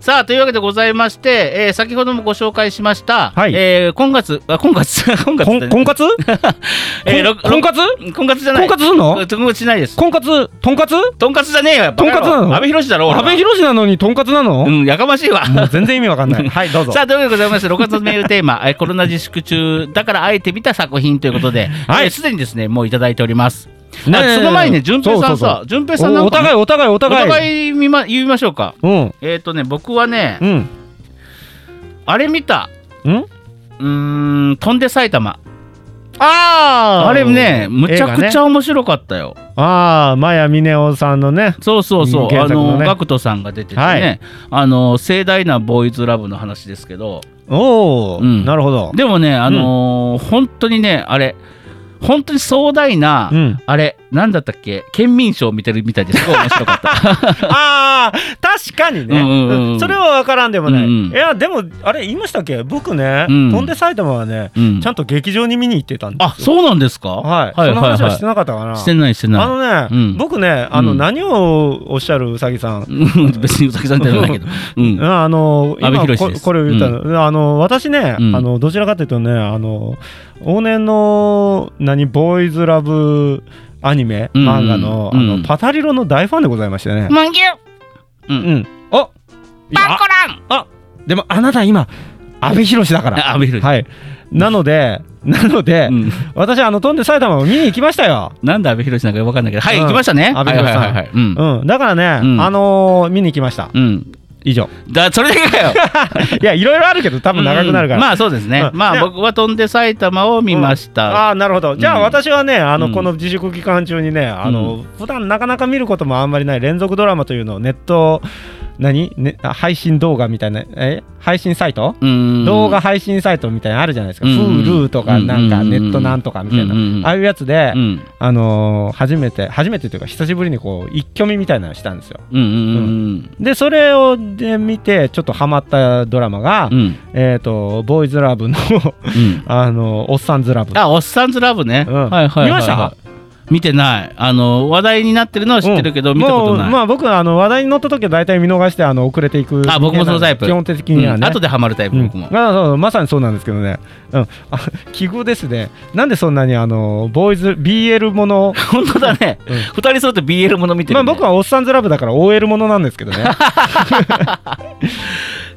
[SPEAKER 2] さあというわけでございまして、えー先ほどもご紹介しました、
[SPEAKER 1] はい。
[SPEAKER 2] えー今月あ今月？今月 ね。
[SPEAKER 1] ん婚活？
[SPEAKER 2] えーろ
[SPEAKER 1] 婚活？
[SPEAKER 2] 婚活じゃない。
[SPEAKER 1] 婚活すんの？
[SPEAKER 2] 婚活しないです。
[SPEAKER 1] 婚活？とんかつ？
[SPEAKER 2] とんかつじゃねえよ
[SPEAKER 1] とんかつなの？
[SPEAKER 2] 阿部寛だろ俺は。
[SPEAKER 1] 阿部寛なのにとんかつなの？
[SPEAKER 2] うんやかましいわ。
[SPEAKER 1] 全然意味わかんない。はい、どうぞ。
[SPEAKER 2] さあというわけでございまして6月のメールテーマえーコロナ自粛中だからあえて見た作品ということで
[SPEAKER 1] はい。
[SPEAKER 2] えーすで、にですねもういただいておりますその前にね順平さんさ順平さんなんか
[SPEAKER 1] おお互いお互いお
[SPEAKER 2] お
[SPEAKER 1] 互い。
[SPEAKER 2] 互い見ま言いましょうか。
[SPEAKER 1] うん。
[SPEAKER 2] えっ、とね僕はね、
[SPEAKER 1] うん。
[SPEAKER 2] あれ見た。
[SPEAKER 1] うん？
[SPEAKER 2] うーん飛んで埼玉。
[SPEAKER 1] あ
[SPEAKER 2] あれねむちゃくちゃ面白かったよ、
[SPEAKER 1] ああ、マヤミネオさんのね。
[SPEAKER 2] そうそうそう、あ
[SPEAKER 1] の
[SPEAKER 2] ガクトさんが出ててね、
[SPEAKER 1] はい。
[SPEAKER 2] あの盛大なボーイズラブの話ですけど。
[SPEAKER 1] おお、
[SPEAKER 2] うん。
[SPEAKER 1] なるほど。
[SPEAKER 2] でもねあのー本当にねあれ本当に壮大な、
[SPEAKER 1] うん。
[SPEAKER 2] あれなんだったっけ？県民賞見てるみたいですごい面白かった。
[SPEAKER 1] ああ、確かにね。
[SPEAKER 2] うんうんうん
[SPEAKER 1] それは分からんでもない。
[SPEAKER 2] うんうん。
[SPEAKER 1] いや、でも、あれ、言いましたっけ？僕ね、
[SPEAKER 2] うん。
[SPEAKER 1] 飛んで埼玉はね、
[SPEAKER 2] うん。
[SPEAKER 1] ちゃんと劇場に見に行ってたんですよ。
[SPEAKER 2] あそうなんですか？
[SPEAKER 1] はい。
[SPEAKER 2] はい
[SPEAKER 1] その話はして
[SPEAKER 2] は
[SPEAKER 1] なかったかな。
[SPEAKER 2] いしてないしてない。
[SPEAKER 1] あのね、
[SPEAKER 2] うん。
[SPEAKER 1] 僕ね、あの、
[SPEAKER 2] うん
[SPEAKER 1] 何をおっしゃるうさぎさん？
[SPEAKER 2] う ん別にうさぎさんじゃないけど、うん、
[SPEAKER 1] あの今ここれを言ったの、あの私ね、
[SPEAKER 2] うん。
[SPEAKER 1] あのどちらかというとねあの往年の何ボーイズラブアニメ、
[SPEAKER 2] うん
[SPEAKER 1] 漫画の,、
[SPEAKER 2] うん。
[SPEAKER 1] あのパタリロの大ファンでございましてね。
[SPEAKER 2] マンギュう
[SPEAKER 1] うん。ん、あ
[SPEAKER 2] パンコラン。
[SPEAKER 1] でもあなた今阿部寛だから。
[SPEAKER 2] あ 阿部寛。
[SPEAKER 1] はい。なのでなので、
[SPEAKER 2] うん。
[SPEAKER 1] 私あの飛んで埼玉を見に行きましたよ。
[SPEAKER 2] なんで阿部寛なんか分かんないけど、はい、
[SPEAKER 1] うん。
[SPEAKER 2] 行きましたね。
[SPEAKER 1] 阿部寛さん。だからね、
[SPEAKER 2] うん。
[SPEAKER 1] あのー見に行きました。
[SPEAKER 2] うん。
[SPEAKER 1] 以上。
[SPEAKER 2] だ、それだけかよ。
[SPEAKER 1] いやいろいろあるけど多分長くなるから。
[SPEAKER 2] うんまあそうですね。
[SPEAKER 1] うんで
[SPEAKER 2] まあ僕は飛んで埼玉を見ました。
[SPEAKER 1] ああなるほどじゃあ
[SPEAKER 2] うん
[SPEAKER 1] 私はねあの、
[SPEAKER 2] うん
[SPEAKER 1] この自粛期間中にねあの、普段なかなか見ることもあんまりない連続ドラマというのをネット何、ね、あ配信動画みたいなえ？配信サイト、
[SPEAKER 2] うん。
[SPEAKER 1] 動画配信サイトみたいなのあるじゃないですか、
[SPEAKER 2] うん
[SPEAKER 1] Hulu とかなんか
[SPEAKER 2] うん。
[SPEAKER 1] ネットなんとかみたいな、
[SPEAKER 2] うんうん
[SPEAKER 1] ああいうやつで、
[SPEAKER 2] うん。
[SPEAKER 1] あのー初めて初めてというか久しぶりにこう一挙見みたいなのをしたんですよ。
[SPEAKER 2] うんうん
[SPEAKER 1] でそれをで見てちょっとハマったドラマが。えっ、とボーイズラブの
[SPEAKER 2] うん。
[SPEAKER 1] あのおっさんずラブ。
[SPEAKER 2] あ、おっさんずラブね。はいはいはい。
[SPEAKER 1] 見ました？
[SPEAKER 2] 見てない。あの、話題になってるのは知ってるけど、見たことない。
[SPEAKER 1] まあ僕はあの話題に乗った時は大体見逃してあの遅れていく
[SPEAKER 2] あ僕もそのタイプ。
[SPEAKER 1] 基本的にはね、
[SPEAKER 2] うん。後でハマるタイプ、
[SPEAKER 1] うん。
[SPEAKER 2] 僕も。
[SPEAKER 1] まあそうまさにそうなんですけどね、うん、あ奇遇ですね。なんでそんなにあのボーイズ BL もの？
[SPEAKER 2] 本当だね。
[SPEAKER 1] うん。
[SPEAKER 2] 二人揃って BL もの見てる、ね。
[SPEAKER 1] まあ僕はおっさんずラブだから OL ものなんですけどね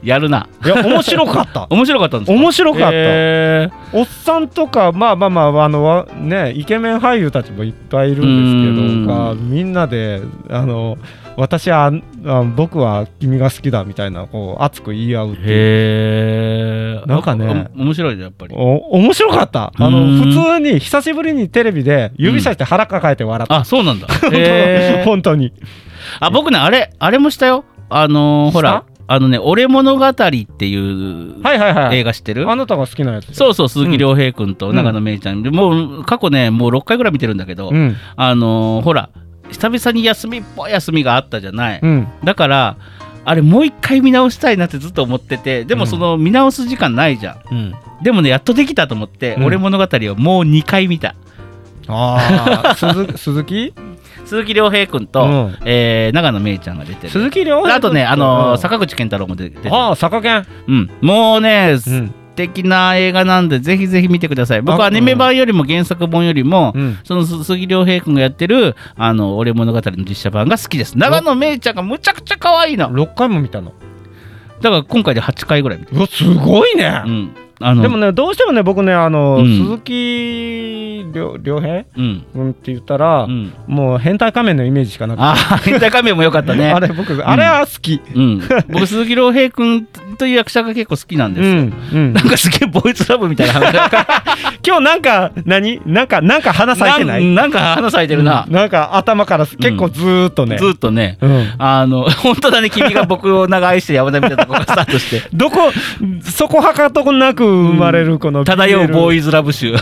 [SPEAKER 2] やるな。
[SPEAKER 1] いや面白かった。
[SPEAKER 2] 面白かったんですか？
[SPEAKER 1] 面白かった、
[SPEAKER 2] えー。
[SPEAKER 1] おっさんとかまあまあまああのわねイケメン俳優たちもいっぱいいるんですけど
[SPEAKER 2] うん。
[SPEAKER 1] がみんなであの私はあ僕は君が好きだみたいなこう熱く言い合うっていう。
[SPEAKER 2] へえ。
[SPEAKER 1] なんかね。
[SPEAKER 2] お面白いね、やっぱり。
[SPEAKER 1] お面白かった。あの
[SPEAKER 2] うん。
[SPEAKER 1] 普通に久しぶりにテレビで指さして腹抱えて笑った、
[SPEAKER 2] あ、そうなんだ。
[SPEAKER 1] 本当に。
[SPEAKER 2] あ、僕ね、あれ、あれもしたよ。あのーほら、あのね、俺物語っていう映画知ってる？
[SPEAKER 1] あなたが好きなやつ。
[SPEAKER 2] そうそう、鈴木亮平君と長野めいちゃん。でもう、過去ね、もう6回ぐらい見てるんだけど、
[SPEAKER 1] うん。
[SPEAKER 2] あのーほら、久々に休みっぽい休みがあったじゃない。
[SPEAKER 1] うん。
[SPEAKER 2] だから、あれもう一回見直したいなってずっと思っててでも
[SPEAKER 1] うん。
[SPEAKER 2] その見直す時間ないじゃん、
[SPEAKER 1] うん。
[SPEAKER 2] でもねやっとできたと思って、
[SPEAKER 1] うん。
[SPEAKER 2] 俺物語をもう2回見た。
[SPEAKER 1] ああ鈴 鈴木？
[SPEAKER 2] 鈴木亮平君と、
[SPEAKER 1] うん。
[SPEAKER 2] えー長野めいちゃんが出てる。
[SPEAKER 1] 鈴木亮
[SPEAKER 2] あとね、あのー
[SPEAKER 1] うん。
[SPEAKER 2] 坂口健太郎も出てる。
[SPEAKER 1] ああ坂健。
[SPEAKER 2] うん、もうね、
[SPEAKER 1] うん。
[SPEAKER 2] 素敵な映画なんでぜひぜひ見てください。僕は
[SPEAKER 1] あ
[SPEAKER 2] アニメ版よりも原作本よりも、
[SPEAKER 1] うん。
[SPEAKER 2] その鈴木亮平君がやってる「あの俺物語」の実写版が好きです。長野めいちゃんがむちゃくちゃ可愛いの。
[SPEAKER 1] 6回も見たの。
[SPEAKER 2] だから今回で8回ぐらい見てる。
[SPEAKER 1] うわすごいね。
[SPEAKER 2] うんあの
[SPEAKER 1] でもねどうしてもね僕ねあの、
[SPEAKER 2] うん。
[SPEAKER 1] 鈴木亮亮平？
[SPEAKER 2] うん。
[SPEAKER 1] うんって言ったら、
[SPEAKER 2] うん。
[SPEAKER 1] もう変態仮面のイメージしかなくて
[SPEAKER 2] ああ変態仮面も良かったね。
[SPEAKER 1] あれ僕、あれは好き。
[SPEAKER 2] うん、僕鈴木亮平君という役者が結構好きなんですよ、なんかすげえボーイズラブみたいな。話
[SPEAKER 1] 今日なんか何？なんかなんか花咲いてない？
[SPEAKER 2] なんか花咲いてるな、
[SPEAKER 1] なんか頭から結構ずーっとね、
[SPEAKER 2] ずっとね。
[SPEAKER 1] うん。
[SPEAKER 2] あの本当だね君が僕を長愛して山田みたいなとこからスタートして。
[SPEAKER 1] どこそこはかとこなく生まれるこの
[SPEAKER 2] 漂うボー
[SPEAKER 1] イ
[SPEAKER 2] イズラブ集。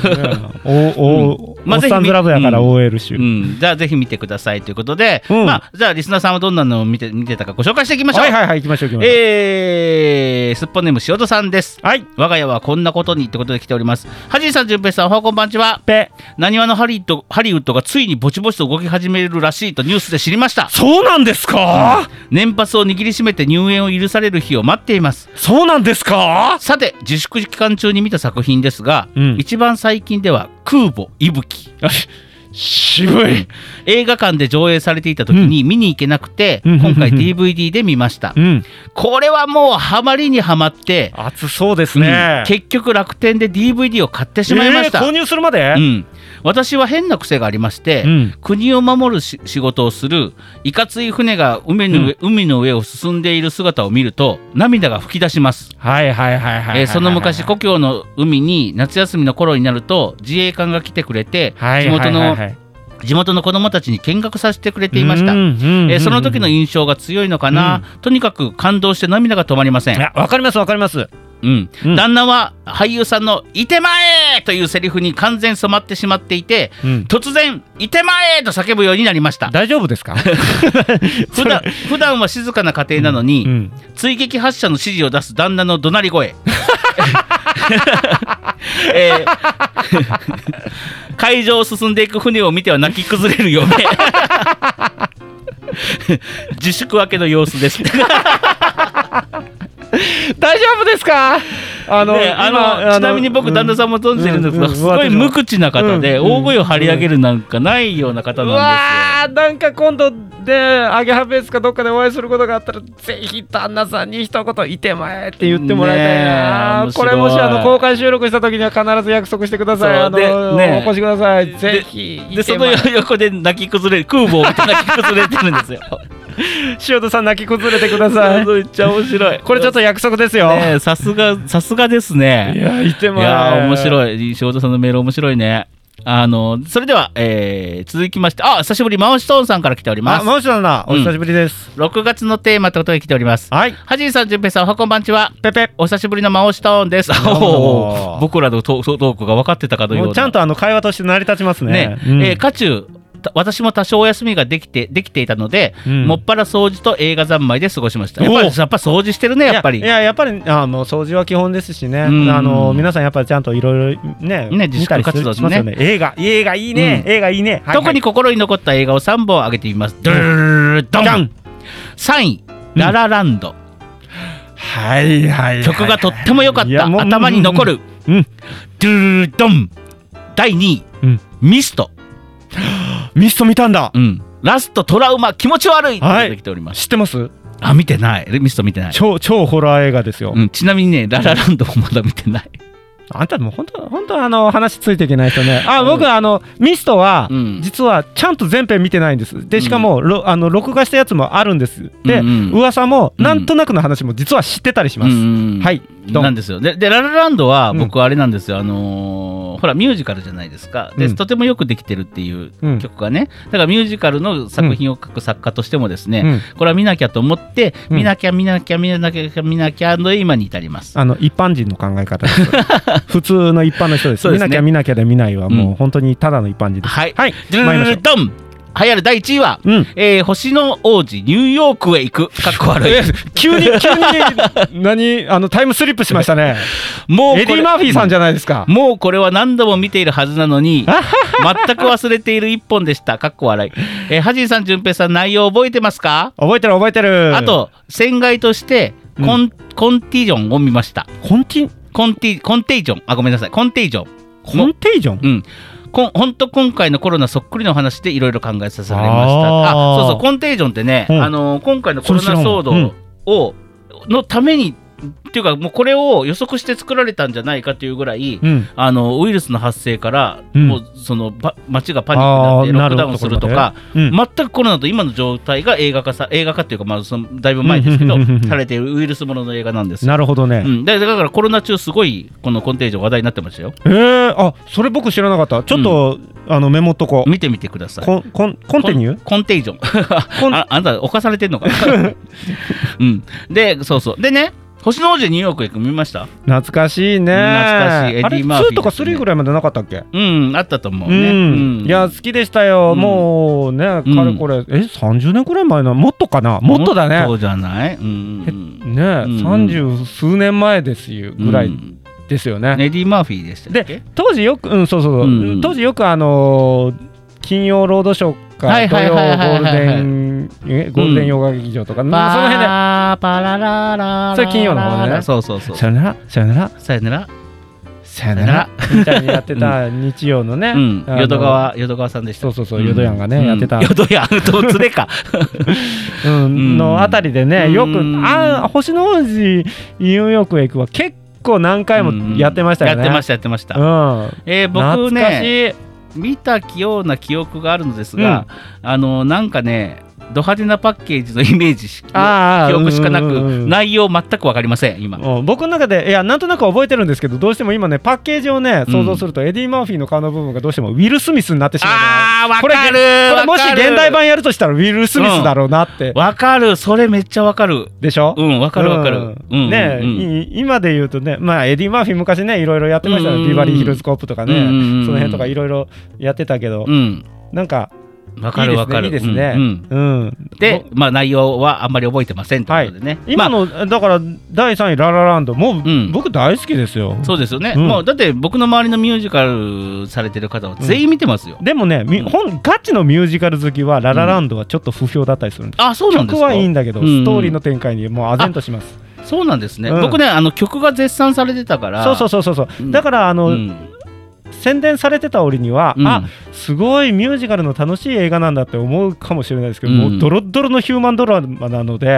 [SPEAKER 1] おお、
[SPEAKER 2] まあぜひ
[SPEAKER 1] おっさんずラブやから
[SPEAKER 2] うん。
[SPEAKER 1] OL 集、
[SPEAKER 2] うん、じゃあぜひ見てくださいということで、
[SPEAKER 1] うん。
[SPEAKER 2] まあじゃあリスナーさんはどんなのを見て見てたかご紹介していきましょう。
[SPEAKER 1] はいはいはい行きましょう行きましょう、
[SPEAKER 2] ええー、すっぽんネーム塩戸さんです。
[SPEAKER 1] はい。
[SPEAKER 2] 我が家はこんなことにってことで来ております。はじいさんじゅんぺいさんおはこんばんちは。
[SPEAKER 1] ぺ。
[SPEAKER 2] なにわのハリウッドハリウッドがついにぼちぼちと動き始めるらしいとニュースで知りました。
[SPEAKER 1] そうなんですか？
[SPEAKER 2] 年パスを握りしめて入園を許される日を待っています。
[SPEAKER 1] そうなんですか？
[SPEAKER 2] さて自粛期間中に見た作品ですが、
[SPEAKER 1] うん。
[SPEAKER 2] 一番最近では空母息吹。
[SPEAKER 1] 渋い。
[SPEAKER 2] 映画館で上映されていた時に見に行けなくて、
[SPEAKER 1] うん。
[SPEAKER 2] 今回 DVD で見ました、
[SPEAKER 1] うん。
[SPEAKER 2] これはもうハマりにはまって、
[SPEAKER 1] 熱そうです
[SPEAKER 2] うん。
[SPEAKER 1] ね、
[SPEAKER 2] 結局楽天で DVD を買ってしまいました、
[SPEAKER 1] えー購入するまで、
[SPEAKER 2] うん、私は変な癖がありまして、
[SPEAKER 1] うん。
[SPEAKER 2] 国を守るし仕事をするいかつい船が海の上,、海の上を進んでいる姿を見ると涙が吹き出します。
[SPEAKER 1] はいはいはいはいはい
[SPEAKER 2] えーその昔故郷の海に夏休みの頃になると自衛艦が来てくれて
[SPEAKER 1] はい
[SPEAKER 2] 地元の
[SPEAKER 1] はいはいはい。
[SPEAKER 2] 地元の子供たちに見学させてくれていました。
[SPEAKER 1] うんうんうん
[SPEAKER 2] えーその時の印象が強いのかな、とにかく感動して涙が止まりません、
[SPEAKER 1] わかりますわかります
[SPEAKER 2] うん。
[SPEAKER 1] うん
[SPEAKER 2] 旦那は俳優さんの「いてまえ!」というセリフに完全染まってしまっていて
[SPEAKER 1] うん。
[SPEAKER 2] 突然「いてまえ!」と叫ぶようになりました。
[SPEAKER 1] 大丈夫ですか？
[SPEAKER 2] 普段普段は静かな家庭なのに、
[SPEAKER 1] うん。
[SPEAKER 2] 追撃発射の指示を出す旦那の怒鳴り声。えー 海上を進んでいく船を見ては泣き崩れる嫁 自粛明けの様子です。
[SPEAKER 1] 大丈夫ですか？あの,、
[SPEAKER 2] ねあのちなみに僕旦那さんも存じてるんですけど、すごい無口な方で、
[SPEAKER 1] うん
[SPEAKER 2] 大声を張り上げるなんかないような方
[SPEAKER 1] う
[SPEAKER 2] なん
[SPEAKER 1] わーなんか今度でアゲハベースかどっかでお会いすることがあったらぜひ旦那さんに一言「いてまえ」って言ってもらいたいな、これもしあの公開収録した時には必ず約束してくださいあの、
[SPEAKER 2] でね
[SPEAKER 1] お越しください
[SPEAKER 2] です
[SPEAKER 1] ぜひ
[SPEAKER 2] よでその横で泣き崩れる空母を泣き崩れてるんですよ。
[SPEAKER 1] 塩田さん泣き崩れてください。
[SPEAKER 2] めっちゃ面白い。
[SPEAKER 1] これちょっと約束ですよ、
[SPEAKER 2] さすがさすがですね。
[SPEAKER 1] いやいてまえ
[SPEAKER 2] いやー面
[SPEAKER 1] い。
[SPEAKER 2] 白い仕事さんのメール面白いね。あのそれでは、えー続きましてあ久しぶりマウシトーンさんから来ております。
[SPEAKER 1] あマウシさんだ。お久しぶりです、
[SPEAKER 2] 6月のテーマってことで来ております。
[SPEAKER 1] はい。
[SPEAKER 2] はじいさんじゅんぺいさんおはこんばんちは。
[SPEAKER 1] ペペ。
[SPEAKER 2] お久しぶりのマオシトーンです。おー僕らのトトークが分かってたかのような。
[SPEAKER 1] もうちゃんとあの会話として成り立ちますね。
[SPEAKER 2] ね、
[SPEAKER 1] うん。
[SPEAKER 2] えー渦中た私も多少お休みができてできていたので、
[SPEAKER 1] うん
[SPEAKER 2] もっぱら掃除と映画三昧で過ごしました。やっぱり
[SPEAKER 1] おう
[SPEAKER 2] やっぱ掃除してるねやっぱり。
[SPEAKER 1] いやいややっぱりあの掃除は基本ですしね、
[SPEAKER 2] うん
[SPEAKER 1] あの皆さんやっぱりちゃんといろいろね
[SPEAKER 2] ね自粛活動
[SPEAKER 1] しますよね映画映画いいね、映画いいね、はい
[SPEAKER 2] 特に心に残った映画を3本挙げてみます。ドゥルドン3位、ララランド。
[SPEAKER 1] はいはいはい
[SPEAKER 2] 曲がとっても良かった。頭に残る。
[SPEAKER 1] うん
[SPEAKER 2] ドゥルドン。第2位、
[SPEAKER 1] うん
[SPEAKER 2] ミスト。
[SPEAKER 1] ミスト見たんだ、
[SPEAKER 2] うん。ラストトラウマ気持ち悪いって
[SPEAKER 1] はい
[SPEAKER 2] 出てきております。
[SPEAKER 1] 知ってます？
[SPEAKER 2] あ、見てない。ミスト見てない。
[SPEAKER 1] 超超ホラー映画ですよ、
[SPEAKER 2] うん、ちなみにね、ララランドもまだ見てない。
[SPEAKER 1] あんたもう本当本当あの話ついていけない人ね。あ
[SPEAKER 2] うん。
[SPEAKER 1] 僕あのミストは、
[SPEAKER 2] うん。
[SPEAKER 1] 実はちゃんと全編見てないんです。でしかも、ろあの録画したやつもあるんです。で、
[SPEAKER 2] うんうん
[SPEAKER 1] 噂も
[SPEAKER 2] うん。
[SPEAKER 1] なんとなくの話も実は知ってたりします、
[SPEAKER 2] うん。
[SPEAKER 1] はい
[SPEAKER 2] なんですよ。で、でララランドは
[SPEAKER 1] うん。
[SPEAKER 2] 僕あれなんですよ。あのーほらミュージカルじゃないですか。で、
[SPEAKER 1] うん。
[SPEAKER 2] とてもよくできてるっていう
[SPEAKER 1] うん。
[SPEAKER 2] 曲がね。だからミュージカルの作品を書く作家としてもですね、
[SPEAKER 1] うん。
[SPEAKER 2] これは見なきゃと思って、
[SPEAKER 1] うん。
[SPEAKER 2] 見なきゃ見なきゃ見なきゃ見なきゃの今に至ります。
[SPEAKER 1] あの一般人の考え方です。普通の一般の人です。
[SPEAKER 2] ですね
[SPEAKER 1] 見なきゃ見なきゃで見ないはも
[SPEAKER 2] う
[SPEAKER 1] 本当にただの一般人です。
[SPEAKER 2] はい。
[SPEAKER 1] はい。参りましょう。
[SPEAKER 2] ルドン流行る第1位は、
[SPEAKER 1] うん。
[SPEAKER 2] えー星の王子ニューヨークへ行く。かっこ悪い。
[SPEAKER 1] 急に急に何？あのタイムスリップしましたね。
[SPEAKER 2] もう
[SPEAKER 1] エディ・マーフィーさんじゃないですか。
[SPEAKER 2] もうこれは何度も見ているはずなのに、全く忘れている一本でした。かっこ笑い。えー、はじいさん、じゅんぺいさん、内容覚えてますか、
[SPEAKER 1] 覚えてる覚えてる。
[SPEAKER 2] あと、船外としてコン、コンティジョンを見ました。
[SPEAKER 1] コンティ
[SPEAKER 2] コンティ、コンテージョン。あ、ごめんなさい。コンテージョン。
[SPEAKER 1] コンテージョン？
[SPEAKER 2] うん。こん本当今回のコロナそっくりの話でいろいろ考えさせられました。
[SPEAKER 1] あ
[SPEAKER 2] そうそう、コンテージョンってね、
[SPEAKER 1] うん
[SPEAKER 2] あのー今回のコロナ騒動を、のために、っていうか、もうこれを予測して作られたんじゃないかというぐらい、
[SPEAKER 1] うん。
[SPEAKER 2] あのウイルスの発生から、
[SPEAKER 1] うん
[SPEAKER 2] もうそのば街がパニックになってロックダウンするとか、
[SPEAKER 1] うん。
[SPEAKER 2] 全くコロナと今の状態が映画化さ映画化っていうか、まあ、そのだいぶ前ですけどされているウイルスものの映画なんですよ。
[SPEAKER 1] なるほどね。
[SPEAKER 2] うん、だだからコロナ中すごいこのコンテージョン話題になってましたよ。
[SPEAKER 1] えー、あそれ僕知らなかった。ちょっとあのメモっとこう。
[SPEAKER 2] 見てみてください。
[SPEAKER 1] コンコンコンティニュー？
[SPEAKER 2] コンテージョン ああんた犯されてんのかな、うん、でそうそうでね星の王子ニューヨーク行く見ました？
[SPEAKER 1] 懐かしいね。
[SPEAKER 2] 懐かしい。エディマーフィー
[SPEAKER 1] 2とか
[SPEAKER 2] ですね
[SPEAKER 1] 3ぐらいまでなかったっけ？
[SPEAKER 2] うんあったと思う
[SPEAKER 1] う
[SPEAKER 2] ね、
[SPEAKER 1] ん、いや好きでしたよ、
[SPEAKER 2] うん。
[SPEAKER 1] もうね、
[SPEAKER 2] うん。
[SPEAKER 1] かれこれ、え、30年くらい前な、もっとかな、もっとだね、
[SPEAKER 2] そうじゃない？うん。うん。
[SPEAKER 1] ね、
[SPEAKER 2] うん
[SPEAKER 1] 三十数年前ですよ
[SPEAKER 2] うん
[SPEAKER 1] ぐらい
[SPEAKER 2] うん。
[SPEAKER 1] ですよね。
[SPEAKER 2] エディ・マーフィーでした
[SPEAKER 1] で、当時よく、うん、そうそうそう、
[SPEAKER 2] うんうん。
[SPEAKER 1] 当時よくあのー金曜ロードショーか、
[SPEAKER 2] はい
[SPEAKER 1] 土曜ゴ
[SPEAKER 2] はいはいはい。はい
[SPEAKER 1] ールデン、えゴールデン洋画劇場とか、まあその辺で、
[SPEAKER 2] パラララ
[SPEAKER 1] それ金曜の方でね。
[SPEAKER 2] そうそうそう
[SPEAKER 1] さよなら、さよなら、
[SPEAKER 2] さよなら。
[SPEAKER 1] さよなら、みたいにやってた日曜のね、
[SPEAKER 2] うん。淀川淀川さんでした。
[SPEAKER 1] そうそうそう、淀屋がね、やってた。
[SPEAKER 2] うん、淀屋とつれか。
[SPEAKER 1] うん、のあたりでね、よく
[SPEAKER 2] う、ん
[SPEAKER 1] あ星の王子ニューヨークへ行くは結構何回もやってましたよね。
[SPEAKER 2] やってましたやってました、
[SPEAKER 1] うん。
[SPEAKER 2] えー僕ね
[SPEAKER 1] い。
[SPEAKER 2] 見たような記憶があるのですが、あのなんかねド派手なパッケージのイメージし
[SPEAKER 1] ああ
[SPEAKER 2] 記憶しかなく、
[SPEAKER 1] うん。うんうん
[SPEAKER 2] 内容全く分かりません今。
[SPEAKER 1] うん僕の中でいやなんとなく覚えてるんですけどどうしても今ねパッケージをね想像すると、エディ・マーフィーの顔の部分がどうしてもウィル・スミスになってしまう
[SPEAKER 2] あーわか
[SPEAKER 1] これ
[SPEAKER 2] る
[SPEAKER 1] これもし現代版やるとしたらウィル・スミスだろうなって、
[SPEAKER 2] わかる。それめっちゃわかる。
[SPEAKER 1] でしょ、
[SPEAKER 2] うんわかるわかる、
[SPEAKER 1] う
[SPEAKER 2] うんん
[SPEAKER 1] ね
[SPEAKER 2] うん。
[SPEAKER 1] い今で言うとね、まあ、エディ・マーフィー昔ねいろいろやってましたよ、
[SPEAKER 2] うん。
[SPEAKER 1] ビバリー・ヒルズ・コップとかね、
[SPEAKER 2] うんうんうん。
[SPEAKER 1] その辺とかいろいろやってたけど、
[SPEAKER 2] うん。
[SPEAKER 1] なんか
[SPEAKER 2] わかるわかる。
[SPEAKER 1] いいですね。
[SPEAKER 2] で、まあ、内容はあんまり覚えてませんということでね、
[SPEAKER 1] 今
[SPEAKER 2] まあ
[SPEAKER 1] の、だから第3位、ララランド、もう、
[SPEAKER 2] ん。
[SPEAKER 1] 僕大好きですよ。
[SPEAKER 2] そうですよね、
[SPEAKER 1] うん。
[SPEAKER 2] もうだって僕の周りのミュージカルされてる方は全員見てますよ、
[SPEAKER 1] でもね、本ガチのミュージカル好きは、ララランドはちょっと不評だったりするんです。
[SPEAKER 2] あそうなんです
[SPEAKER 1] 曲
[SPEAKER 2] か
[SPEAKER 1] はいいんだけど、ストーリーの展開にもう唖然とします。
[SPEAKER 2] そうなんですね、
[SPEAKER 1] うん。
[SPEAKER 2] 僕ねあの曲が絶賛されてたから。
[SPEAKER 1] そうそうそうそうそう。
[SPEAKER 2] うん。
[SPEAKER 1] だからあの、
[SPEAKER 2] うん
[SPEAKER 1] 宣伝されてた折には、
[SPEAKER 2] うん。
[SPEAKER 1] あすごいミュージカルの楽しい映画なんだって思うかもしれないですけど、
[SPEAKER 2] うん。
[SPEAKER 1] もうドロッドロのヒューマンドラマなので、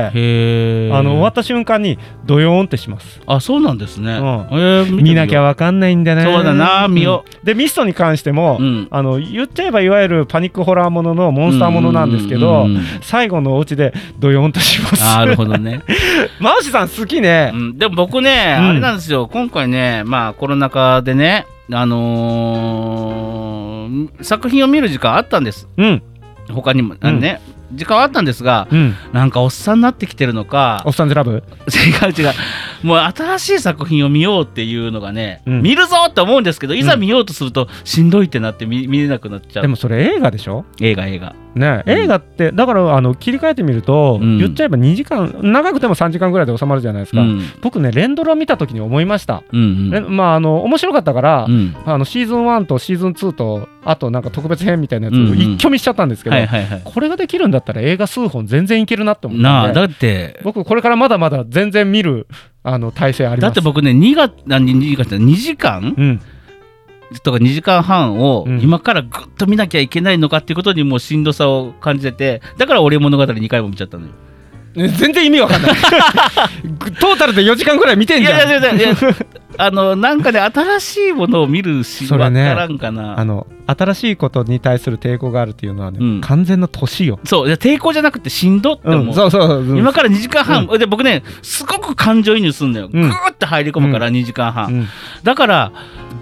[SPEAKER 1] あの終わった瞬間にドヨーンってします。
[SPEAKER 2] あそうなんですね、
[SPEAKER 1] うん。
[SPEAKER 2] えー見
[SPEAKER 1] なきゃわかんないんだね。
[SPEAKER 2] そうだな見よ
[SPEAKER 1] う。ん。でミストに関しても、
[SPEAKER 2] うん。
[SPEAKER 1] あの言っちゃえばいわゆるパニックホラーもののモンスターものなんですけど、最後のお家でドヨンとします。
[SPEAKER 2] なるほどね、
[SPEAKER 1] マウシさん好きね。
[SPEAKER 2] う。ん、でも僕ね、
[SPEAKER 1] うん。
[SPEAKER 2] あれなんですよ。今回ねまあコロナ禍でねあのー作品を見る時間あったんです
[SPEAKER 1] うん
[SPEAKER 2] 他にも、あのね時間はあったんですが
[SPEAKER 1] うん。
[SPEAKER 2] なんかおっさんになってきてるのか
[SPEAKER 1] おっさんずラブ？
[SPEAKER 2] 違う違うもう新しい作品を見ようっていうのがね、
[SPEAKER 1] うん。
[SPEAKER 2] 見るぞって思うんですけどいざ見ようとするとしんどいってなって見見れなくなっちゃう。
[SPEAKER 1] でもそれ映画でしょ？
[SPEAKER 2] 映画映画。
[SPEAKER 1] ね、
[SPEAKER 2] うん。
[SPEAKER 1] 映画ってだからあの切り替えてみると、
[SPEAKER 2] うん。
[SPEAKER 1] 言っちゃえば2時間長くても3時間ぐらいで収まるじゃないですか、
[SPEAKER 2] うん。
[SPEAKER 1] 僕ね連ドラ見た時に思いました、
[SPEAKER 2] うん
[SPEAKER 1] れまああの面白かったから、
[SPEAKER 2] うん。
[SPEAKER 1] あのシーズン1とシーズン2とあとなんか特別編みたいなやつ
[SPEAKER 2] うんうん。
[SPEAKER 1] 一挙見しちゃったんですけど、これができるんだったら映画数本全然いけるなって思った
[SPEAKER 2] なあだって
[SPEAKER 1] 僕これからまだまだ全然見るあの体制あります。
[SPEAKER 2] だって僕ね2月あ2月2時間？
[SPEAKER 1] うん。
[SPEAKER 2] とか2時間半を
[SPEAKER 1] うん。
[SPEAKER 2] 今からぐっと見なきゃいけないのかっていうことにもうしんどさを感じててだから俺物語2回も見ちゃったのよ。
[SPEAKER 1] ね全然意味わかんない。トータルで4時間ぐらい見てん
[SPEAKER 2] い
[SPEAKER 1] じゃん。
[SPEAKER 2] やいやいやいやあのなんかね新しいものを見るし
[SPEAKER 1] それね
[SPEAKER 2] わからんかな。
[SPEAKER 1] あの新しいことに対する抵抗があるっていうのはね、
[SPEAKER 2] うん。
[SPEAKER 1] 完全な年よ、
[SPEAKER 2] そう。いや抵抗じゃなくてしんどって思う、
[SPEAKER 1] うん、そうそうそう。
[SPEAKER 2] 今から2時間半、で僕ねすごく感情移入するんだよ、
[SPEAKER 1] うん。
[SPEAKER 2] ぐーって入り込むから2時間半、
[SPEAKER 1] うん。
[SPEAKER 2] だから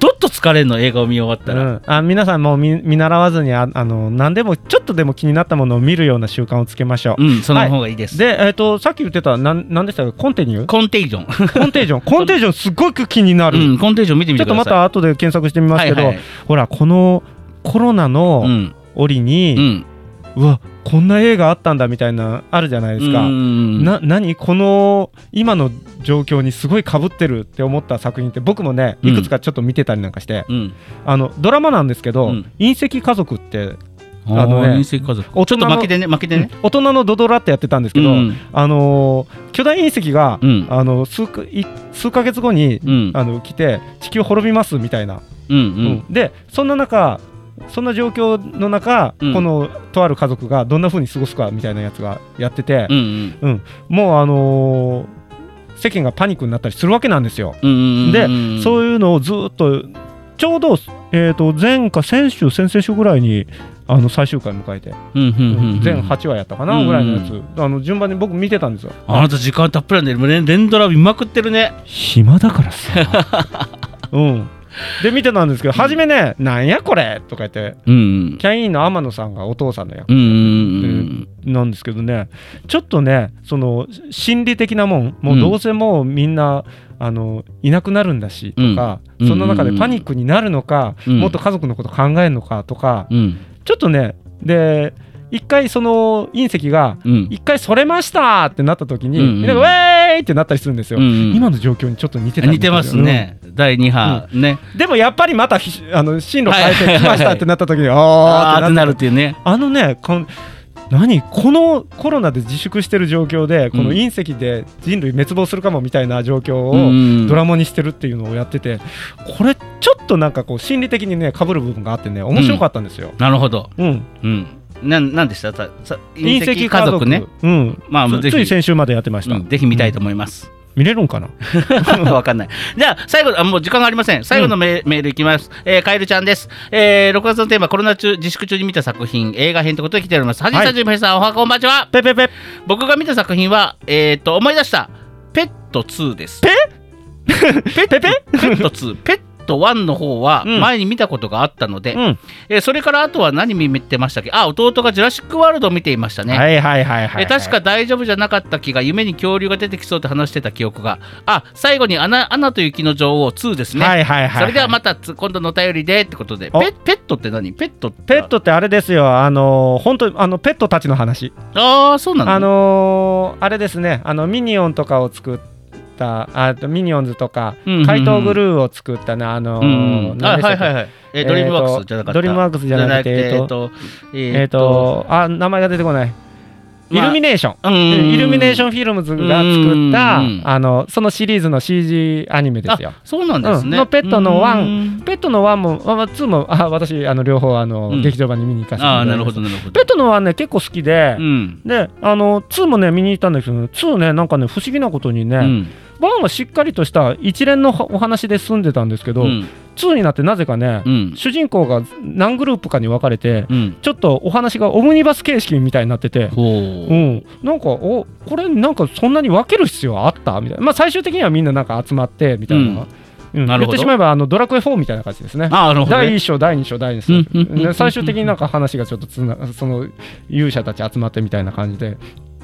[SPEAKER 2] どっと疲れんの？映画を見終わったら、
[SPEAKER 1] うん。あ皆さんも見見習わずにああの何でもちょっとでも気になったものを見るような習慣をつけましょう、
[SPEAKER 2] うん、その方がいいです、
[SPEAKER 1] で、えー、とさっき言ってたなんなんでしたっけ？コンティニュー？
[SPEAKER 2] コンテージョン。
[SPEAKER 1] コンテージョン。コンテージョンすごく気になる、
[SPEAKER 2] うん、コンテージョン見てみ
[SPEAKER 1] ちょっと
[SPEAKER 2] てください。
[SPEAKER 1] また後で検索してみますけど、
[SPEAKER 2] はいはい。
[SPEAKER 1] ほらこのコロナ
[SPEAKER 2] う
[SPEAKER 1] の
[SPEAKER 2] ん。
[SPEAKER 1] 折
[SPEAKER 2] う
[SPEAKER 1] に、
[SPEAKER 2] ん。
[SPEAKER 1] うわこんな映画あったんだみたいなあるじゃないですか、
[SPEAKER 2] うん
[SPEAKER 1] な何？この今の状況にすごいかぶってるって思った作品って僕もねいくつかちょっと見てたりなんかして、
[SPEAKER 2] うん。
[SPEAKER 1] あのドラマなんですけど「
[SPEAKER 2] うん。
[SPEAKER 1] 隕石家族」って
[SPEAKER 2] あ
[SPEAKER 1] あのね
[SPEAKER 2] 隕石家族。ちょっと負けてね負けてね、
[SPEAKER 1] 大人のドドラってやってたんですけど、
[SPEAKER 2] うん。
[SPEAKER 1] あのー巨大隕石が、
[SPEAKER 2] うん。
[SPEAKER 1] あの数かい数ヶ月後に、
[SPEAKER 2] うん。
[SPEAKER 1] あの来て地球滅びますみたいな、
[SPEAKER 2] うんうん。
[SPEAKER 1] うん。でそんな中そんな状況の中、
[SPEAKER 2] うん。
[SPEAKER 1] このとある家族がどんな風に過ごすかみたいなやつがやってて
[SPEAKER 2] う、ん
[SPEAKER 1] うん。もうあのー世間がパニックになったりするわけなんですよ。
[SPEAKER 2] うんうん
[SPEAKER 1] で
[SPEAKER 2] うん
[SPEAKER 1] そういうのをずっとちょうど、えー、と前か先週先々週ぐらいにあの最終回迎えて、
[SPEAKER 2] うんうんうんうん
[SPEAKER 1] 全8話やったかな、
[SPEAKER 2] うん
[SPEAKER 1] ぐらいのやつ。あの順番に僕見てたんですよ。
[SPEAKER 2] あなた時間たっぷりなんで連連ドラ見まくってるね。
[SPEAKER 1] 暇だからさ。うん、で見てたんですけど初めね「なんやこれ!」とか言って
[SPEAKER 2] うん
[SPEAKER 1] キャインの天野さんがお父さんの役。なんですけどねちょっとねその心理的なもんもうどうせもうみんな、あのいなくなるんだしとか、
[SPEAKER 2] うん。
[SPEAKER 1] その中でパニックになるのか、
[SPEAKER 2] うん。
[SPEAKER 1] もっと家族のこと考えるのかとか、
[SPEAKER 2] うん。
[SPEAKER 1] ちょっとねで一回その隕石が
[SPEAKER 2] うん。
[SPEAKER 1] 一回それましたってなった時に、
[SPEAKER 2] うんうん。
[SPEAKER 1] みんながウェーイってなったりするんですよ、
[SPEAKER 2] うん
[SPEAKER 1] 今の状況にちょっと似てたり
[SPEAKER 2] 似てますね、第2波、ね
[SPEAKER 1] うん。でもやっぱりまたひあの進路変えてきましたってなった時に、あ
[SPEAKER 2] あーってな
[SPEAKER 1] ーってなる
[SPEAKER 2] るっていうね。
[SPEAKER 1] あのねこん何？このコロナで自粛してる状況でこの
[SPEAKER 2] うん
[SPEAKER 1] 隕石で人類滅亡するかもみたいな状況
[SPEAKER 2] うん
[SPEAKER 1] をドラマにしてるっていうのをやっててこれちょっとなんかこう心理的にね被る部分があってね面白かったんですよ。
[SPEAKER 2] なるほど。
[SPEAKER 1] うん、
[SPEAKER 2] うんなんなんでした？ささ
[SPEAKER 1] 隕
[SPEAKER 2] 隕石
[SPEAKER 1] 石家族
[SPEAKER 2] ね、
[SPEAKER 1] うん、つ
[SPEAKER 2] まあ
[SPEAKER 1] つい先週までやってました。
[SPEAKER 2] うんぜひ見たいと思います、
[SPEAKER 1] 見れるんかな？
[SPEAKER 2] わかんない。じゃあ、最後、あもう時間がありません。最後のメ,、メールいきます。えー、カエルちゃんです。えー、6月のテーマ、コロナ中、自粛中に見た作品、映画編ということで来ております。はじめさん、じゅんぺいさん、おはこんばんちは。
[SPEAKER 1] ペペペ
[SPEAKER 2] 僕が見た作品は、えー、と、思い出した、ペット2です。
[SPEAKER 1] ペ？
[SPEAKER 2] ペペ？ペ？ペ？ット2。ペット1の方は
[SPEAKER 1] うん。
[SPEAKER 2] 前に見たことがあったので、
[SPEAKER 1] うん。
[SPEAKER 2] えーそれからあとは何見てましたっけ？あ、弟がジュラシックワールドを見ていましたね。
[SPEAKER 1] はいはいはいはい、
[SPEAKER 2] え確か大丈夫じゃなかった気が夢に恐竜が出てきそうと話してた記憶が。あ最後にアナ「アナと雪の女王2」ですね、
[SPEAKER 1] はいはいはいはい。
[SPEAKER 2] それではまたつ今度のお便りでってことで。
[SPEAKER 1] お。
[SPEAKER 2] ペペットって何？ペットって。
[SPEAKER 1] ペットってあれですよ。あのー本当あのペットたちの話。
[SPEAKER 2] ああそうなの？
[SPEAKER 1] あのーあれですね。あのミニオンとかを作ったあとミニオンズとか、怪盗グルーを作ったねあの
[SPEAKER 2] えードリームワークスじゃなかった。
[SPEAKER 1] ドリームワークスじゃなくて
[SPEAKER 2] えっと
[SPEAKER 1] えっ、とあ名前が出てこない。イ
[SPEAKER 2] まあ
[SPEAKER 1] ルミネーション、イルミネーションフィルムズが作ったあのそのシリーズの CG アニメですよ。
[SPEAKER 2] あ。そうなんですね、
[SPEAKER 1] うん。のペットのワン。
[SPEAKER 2] うん。
[SPEAKER 1] ペットの1も、あ2もあ私あの両方あの、
[SPEAKER 2] うん。
[SPEAKER 1] 劇場版に見に行かせてい
[SPEAKER 2] ああなる
[SPEAKER 1] た。だきました
[SPEAKER 2] ほどなるほど。
[SPEAKER 1] ペットの1ね結構好きで、
[SPEAKER 2] うん。
[SPEAKER 1] であの2もね見に行ったんですけど2ねなんかね不思議なことにね、
[SPEAKER 2] うん
[SPEAKER 1] 1はしっかりとした一連のお話で済んでたんですけど、
[SPEAKER 2] うん。
[SPEAKER 1] 2になってなぜかね、
[SPEAKER 2] うん。
[SPEAKER 1] 主人公が何グループかに分かれて、
[SPEAKER 2] うん。
[SPEAKER 1] ちょっとお話がオムニバス形式みたいになってて、
[SPEAKER 2] ほう。
[SPEAKER 1] うん、なんかおこれなんかそんなに分ける必要あった？みたいな、まあ、最終的にはみんななんか集まってみたいな、うん。言ってしまえばあのドラクエ4みたいな感じですね。第
[SPEAKER 2] ね。
[SPEAKER 1] 1章、第2章、第2章、最終的になんか話がちょっとつなその勇者たち集まってみたいな感じで、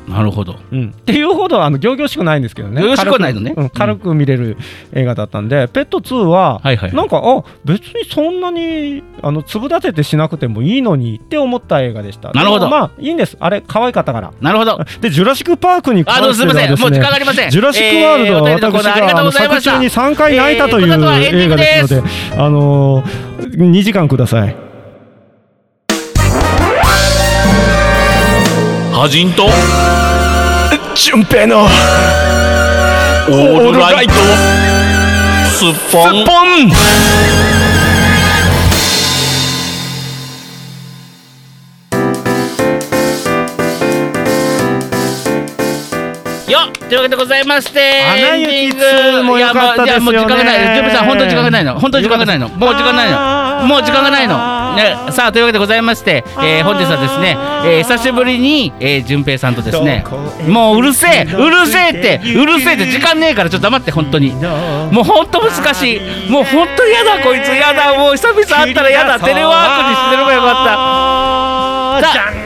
[SPEAKER 2] なるほど。
[SPEAKER 1] うん、っていうほどあの仰々しくないんですけどね。
[SPEAKER 2] 仰々しくはないのね。
[SPEAKER 1] 軽く,、うん、軽く見れる映画だったんで、ペット2は、
[SPEAKER 2] はいはい
[SPEAKER 1] なんかあ別にそんなにあの粒立ててしなくてもいいのにって思った映画でした。
[SPEAKER 2] なるほど。
[SPEAKER 1] まあいいんです。あれ可愛かったから。
[SPEAKER 2] なるほど。
[SPEAKER 1] でジュラシック・パークに
[SPEAKER 2] あのす
[SPEAKER 1] 関してはです
[SPEAKER 2] みません。もう時間があ
[SPEAKER 1] ね
[SPEAKER 2] りません。
[SPEAKER 1] ジュラシック・ワールドは私
[SPEAKER 2] が
[SPEAKER 1] あの作中に3回泣いたという映画ですのであのー2時間ください
[SPEAKER 4] ハジンと？純平のオールライト。スッポン。ポン。
[SPEAKER 2] よっというわけでございまして
[SPEAKER 1] アナ雪
[SPEAKER 2] エンディング
[SPEAKER 1] 2も良かったですよね。
[SPEAKER 2] いやもう時間がない。ジョブさん本当に時間がないの。本当に時間がないの。もう時間ないの。もう時間がないのねさあというわけでございまして、えー本日はですね、えー久しぶりに、えー、順平さんとですねもううるせえうるせえってうるせえって時間ねえからちょっと黙って本当に。もう本当難しい。もう本当嫌だこいつ嫌だ。もう久々会ったら嫌だ。テレワークにしてればよかった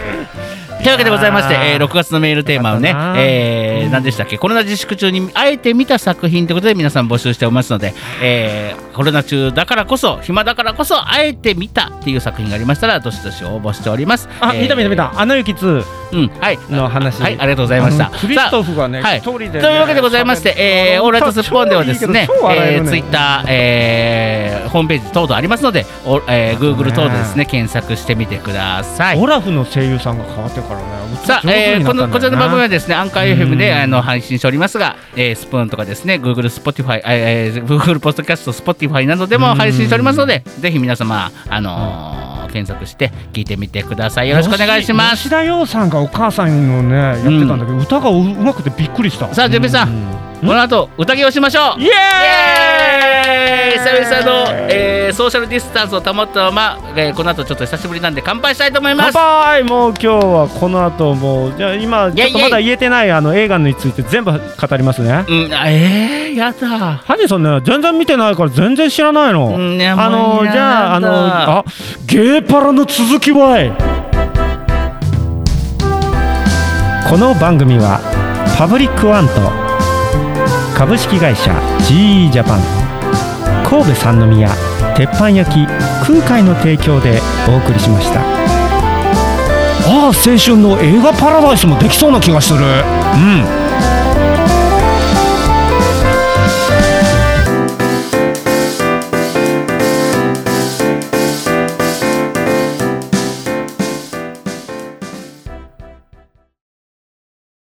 [SPEAKER 2] というわけでございまして、えー6月のメールテーマをねえー、何でしたっけ？コロナ自粛中にあえて見た作品ということで皆さん募集しておりますので、えーコロナ中だからこそ暇だからこそあえて見たっていう作品がありましたらどしどし応募しております。
[SPEAKER 1] あ、
[SPEAKER 2] えー
[SPEAKER 1] 見た見た見た。アナ雪2
[SPEAKER 2] うんはい。
[SPEAKER 1] の話。
[SPEAKER 2] はいありがとうございました。
[SPEAKER 1] クリストフがね
[SPEAKER 2] はいというわけでございまして、えー、オールライトスッポンではですね
[SPEAKER 1] え
[SPEAKER 2] えー、ツイッター、えー、ホームページ等々ありますので、おえー、Google 等でですね検索してみてください。
[SPEAKER 1] オラフの声優さんが変わってからね
[SPEAKER 2] さあ、えーこのこちらの番組はですね、アンカー FM で
[SPEAKER 1] うん。
[SPEAKER 2] あの配信しておりますが、えースプーンとかですね、Google、Spotify、えー、Google ポッドキャスト、Spotify などでも配信しておりますので、ぜひ皆様、あのー検索して聞いてみてください。よろしくお願いします。
[SPEAKER 1] 吉田羊さんがお母さんのねやってたんだけど、歌がううまくてびっくりした。
[SPEAKER 2] さあ、順平さん、この後、宴をしましょう。
[SPEAKER 1] イエーイ！
[SPEAKER 2] 久々の、えーソーシャルディスタンスを保ったまま、えーこの後ちょっと久しぶりなんで乾杯したいと思いま
[SPEAKER 1] 乾
[SPEAKER 2] す。
[SPEAKER 1] 杯！もう今日はこの後もうじゃあ今ちょっとまだ言えてないあの映画について全部語りますね。
[SPEAKER 2] うえー、やだ。
[SPEAKER 1] ハジさんね全然見てないから全然知らないの、
[SPEAKER 2] うん
[SPEAKER 1] あのじゃああのあゲーパラの続きはいこの番組はパブリックワンと株式会社 GE ジャパン神戸三宮鉄板焼き空海の提供でお送りしました。
[SPEAKER 4] ああ青春の映画パラダイスもできそうな気がする。うん。